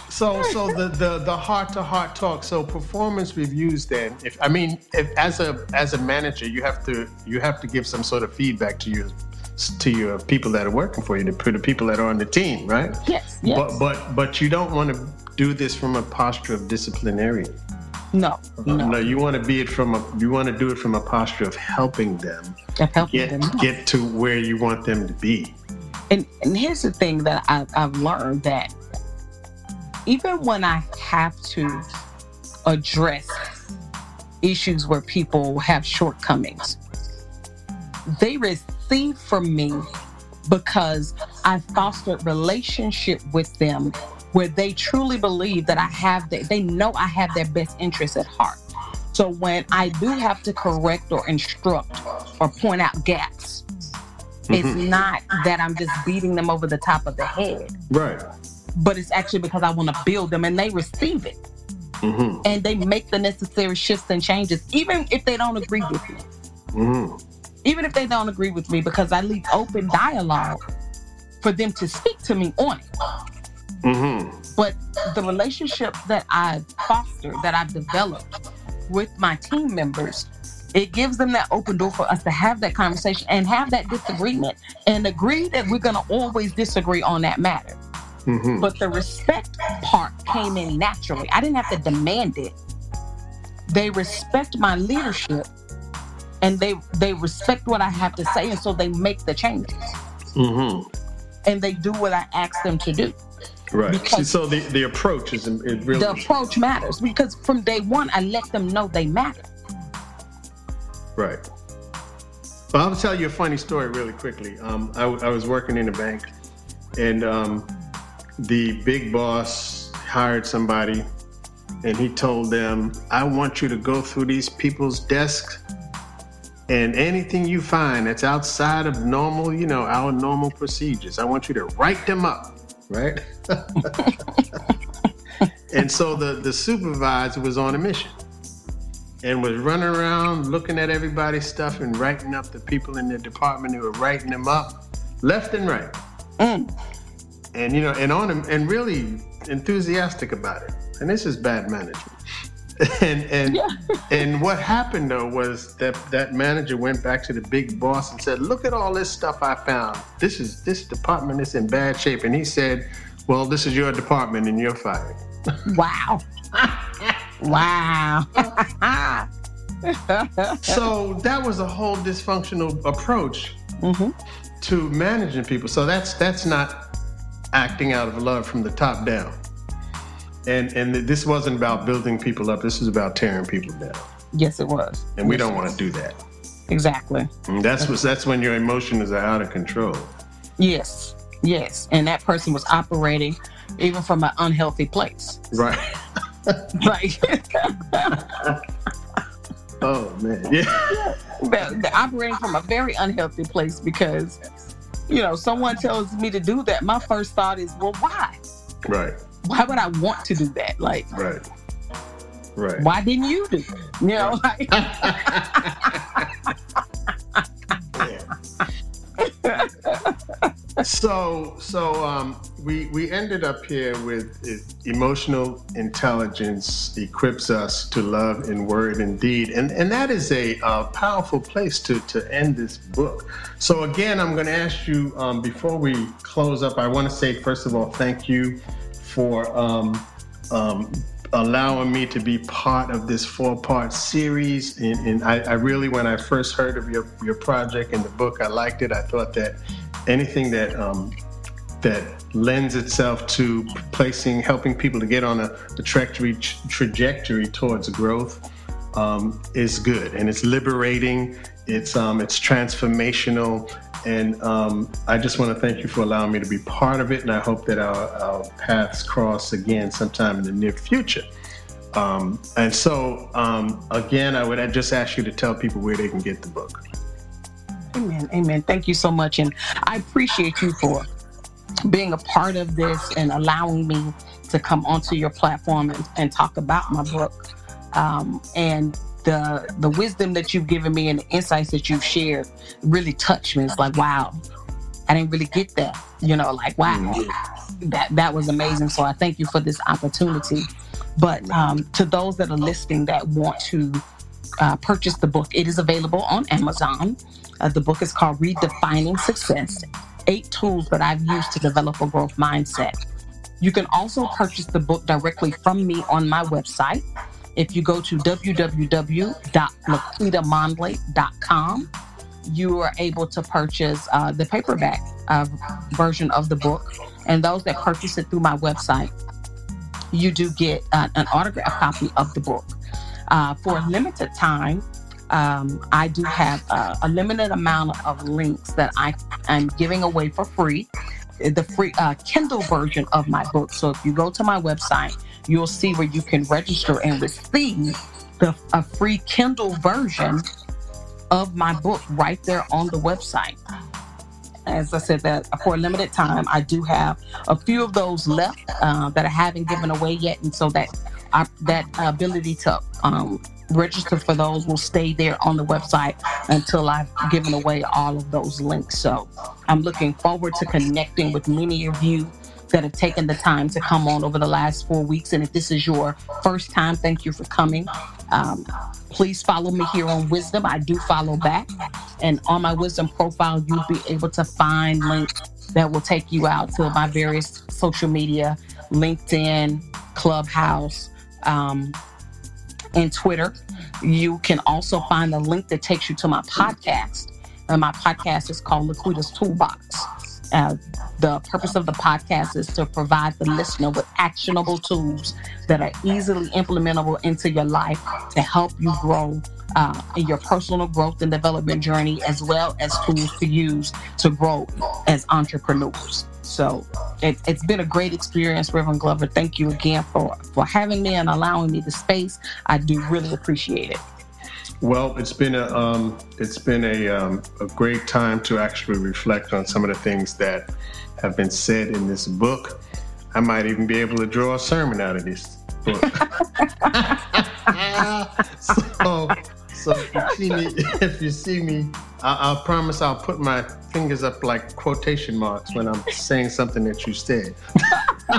so so the the the heart to heart talk so performance reviews then if i mean if as a as a manager you have to you have to give some sort of feedback to your to your people that are working for you, to the people that are on the team, right? Yes. yes. But but but you don't want to do this from a posture of disciplinarian. No, uh, no. No, you want to be it from a you want to do it from a posture of helping them. Of helping get, them get to where you want them to be. And and here's the thing that I've, I've learned that even when I have to address issues where people have shortcomings, they receive from me because I fostered relationship with them where they truly believe that I have that they know I have their best interests at heart. So when I do have to correct or instruct or point out gaps, mm-hmm. it's not that I'm just beating them over the top of the head. Right. But it's actually because I want to build them and they receive it. Mm-hmm. And they make the necessary shifts and changes, even if they don't agree with me. Mm-hmm even if they don't agree with me, because I leave open dialogue for them to speak to me on it. Mm-hmm. But the relationship that I've fostered, that I've developed with my team members, it gives them that open door for us to have that conversation and have that disagreement and agree that we're going to always disagree on that matter. Mm-hmm. But the respect part came in naturally. I didn't have to demand it. They respect my leadership and they they respect what I have to say, and so they make the changes. Mm-hmm. And they do what I ask them to do. Right. So the, the approach is it really the approach matters because from day one I let them know they matter. Right. Well, I'll tell you a funny story really quickly. Um, I, I was working in a bank, and um, the big boss hired somebody, and he told them, "I want you to go through these people's desks And anything you find that's outside of normal, you know, our normal procedures, I want you to write them up, right? and so the, the supervisor was on a mission and was running around looking at everybody's stuff and writing up the people in the department who were writing them up left and right. Mm. And you know, and on him and really enthusiastic about it. And this is bad management. and and yeah. and what happened though was that that manager went back to the big boss and said, "Look at all this stuff I found. This is this department is in bad shape." And he said, "Well, this is your department, and you're fired." Wow. wow. so that was a whole dysfunctional approach mm-hmm. to managing people. So that's that's not acting out of love from the top down. And and this wasn't about building people up. This was about tearing people down. Yes, it was. And we don't want to do that. Exactly. And that's what that's when your emotions are out of control. Yes. Yes. And that person was operating even from an unhealthy place. Right. right. oh man. Yeah. They're operating from a very unhealthy place because, you know, someone tells me to do that. My first thought is, well, why? Right why would I want to do that? Like, right, right. Why didn't you do? It? You know, like. so so um, we we ended up here with emotional intelligence equips us to love in word and deed and and that is a uh, powerful place to to end this book so again i'm going to ask you um, before we close up i want to say first of all thank you for um, um, allowing me to be part of this four part series. And, and I, I, really, when I first heard of your, your project and the book, I liked it. I thought that anything that um, that lends itself to placing, helping people to get on a, a trajectory, trajectory towards growth um, is good. And it's liberating, it's, um, it's transformational, and um, I just want to thank you for allowing me to be part of it. And I hope that our, our paths cross again sometime in the near future. Um, and so, um, again, I would just ask you to tell people where they can get the book. Amen. Amen. Thank you so much. And I appreciate you for being a part of this and allowing me to come onto your platform and, and talk about my book. Um, and the the wisdom that you've given me and the insights that you've shared really touched me. It's like, wow, I didn't really get that. You know, like wow, mm-hmm. that that was amazing. So I thank you for this opportunity. But um, to those that are listening that want to uh, purchase the book, it is available on Amazon. Uh, the book is called Redefining Success: Eight Tools That I've Used to Develop a Growth Mindset. You can also purchase the book directly from me on my website if you go to www.laquitamonley.com, you are able to purchase uh, the paperback uh, version of the book. And those that purchase it through my website, you do get uh, an autograph copy of the book. Uh, for a limited time, um, I do have a limited amount of links that I am giving away for free. The free uh, Kindle version of my book. So if you go to my website, you'll see where you can register and receive the, a free Kindle version of my book right there on the website. As I said, that for a limited time, I do have a few of those left uh, that I haven't given away yet, and so that uh, that ability to um, register for those will stay there on the website until I've given away all of those links. So I'm looking forward to connecting with many of you that have taken the time to come on over the last four weeks. And if this is your first time, thank you for coming. Um, please follow me here on Wisdom. I do follow back. And on my Wisdom profile, you'll be able to find links that will take you out to my various social media LinkedIn, Clubhouse, um, and Twitter. You can also find the link that takes you to my podcast. And my podcast is called Laquita's Toolbox. Uh, the purpose of the podcast is to provide the listener with actionable tools that are easily implementable into your life to help you grow uh, in your personal growth and development journey, as well as tools to use to grow as entrepreneurs. So it, has been a great experience, Reverend Glover. Thank you again for, for having me and allowing me the space. I do really appreciate it. Well, it's been a um, it's been a um, a great time to actually reflect on some of the things that have been said in this book. I might even be able to draw a sermon out of this book. so, so if you see me, if you see me, I, will promise I'll put my fingers up like quotation marks when I'm saying something that you said.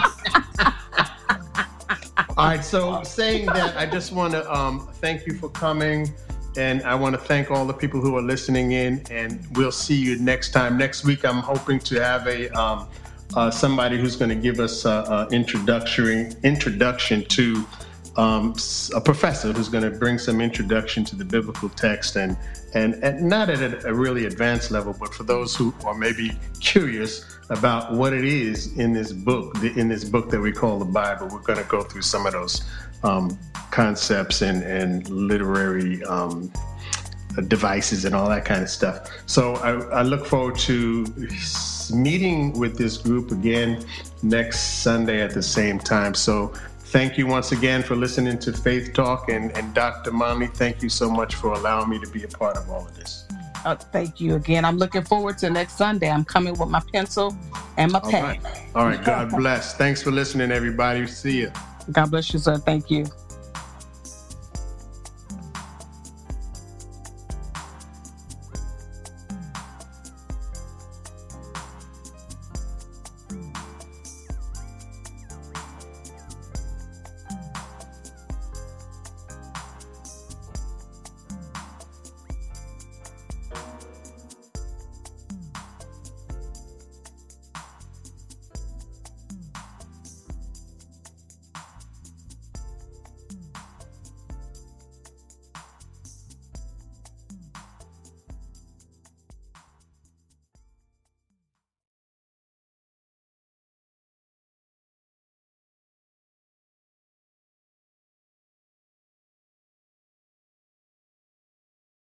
All right, so saying that, I just want to um, thank you for coming. And I want to thank all the people who are listening in, and we'll see you next time. Next week, I'm hoping to have a um, uh, somebody who's going to give us an introductory introduction to um, a professor who's going to bring some introduction to the biblical text and and, and not at a, a, really advanced level, but for those who are maybe curious about what it is in this book, in this book that we call the Bible, we're going to go through some of those um, concepts and and literary. Um, devices and all that kind of stuff. So I, I look forward to meeting with this group again next Sunday at the same time. So thank you once again for listening to Faith Talk. And, and Dr. Monley, thank you so much for allowing me to be a part of all of this. Uh, thank you again. I'm looking forward to next Sunday. I'm coming with my pencil and my pen. All right. All right. God bless. Thanks for listening, everybody. See you. God bless you, sir. Thank you.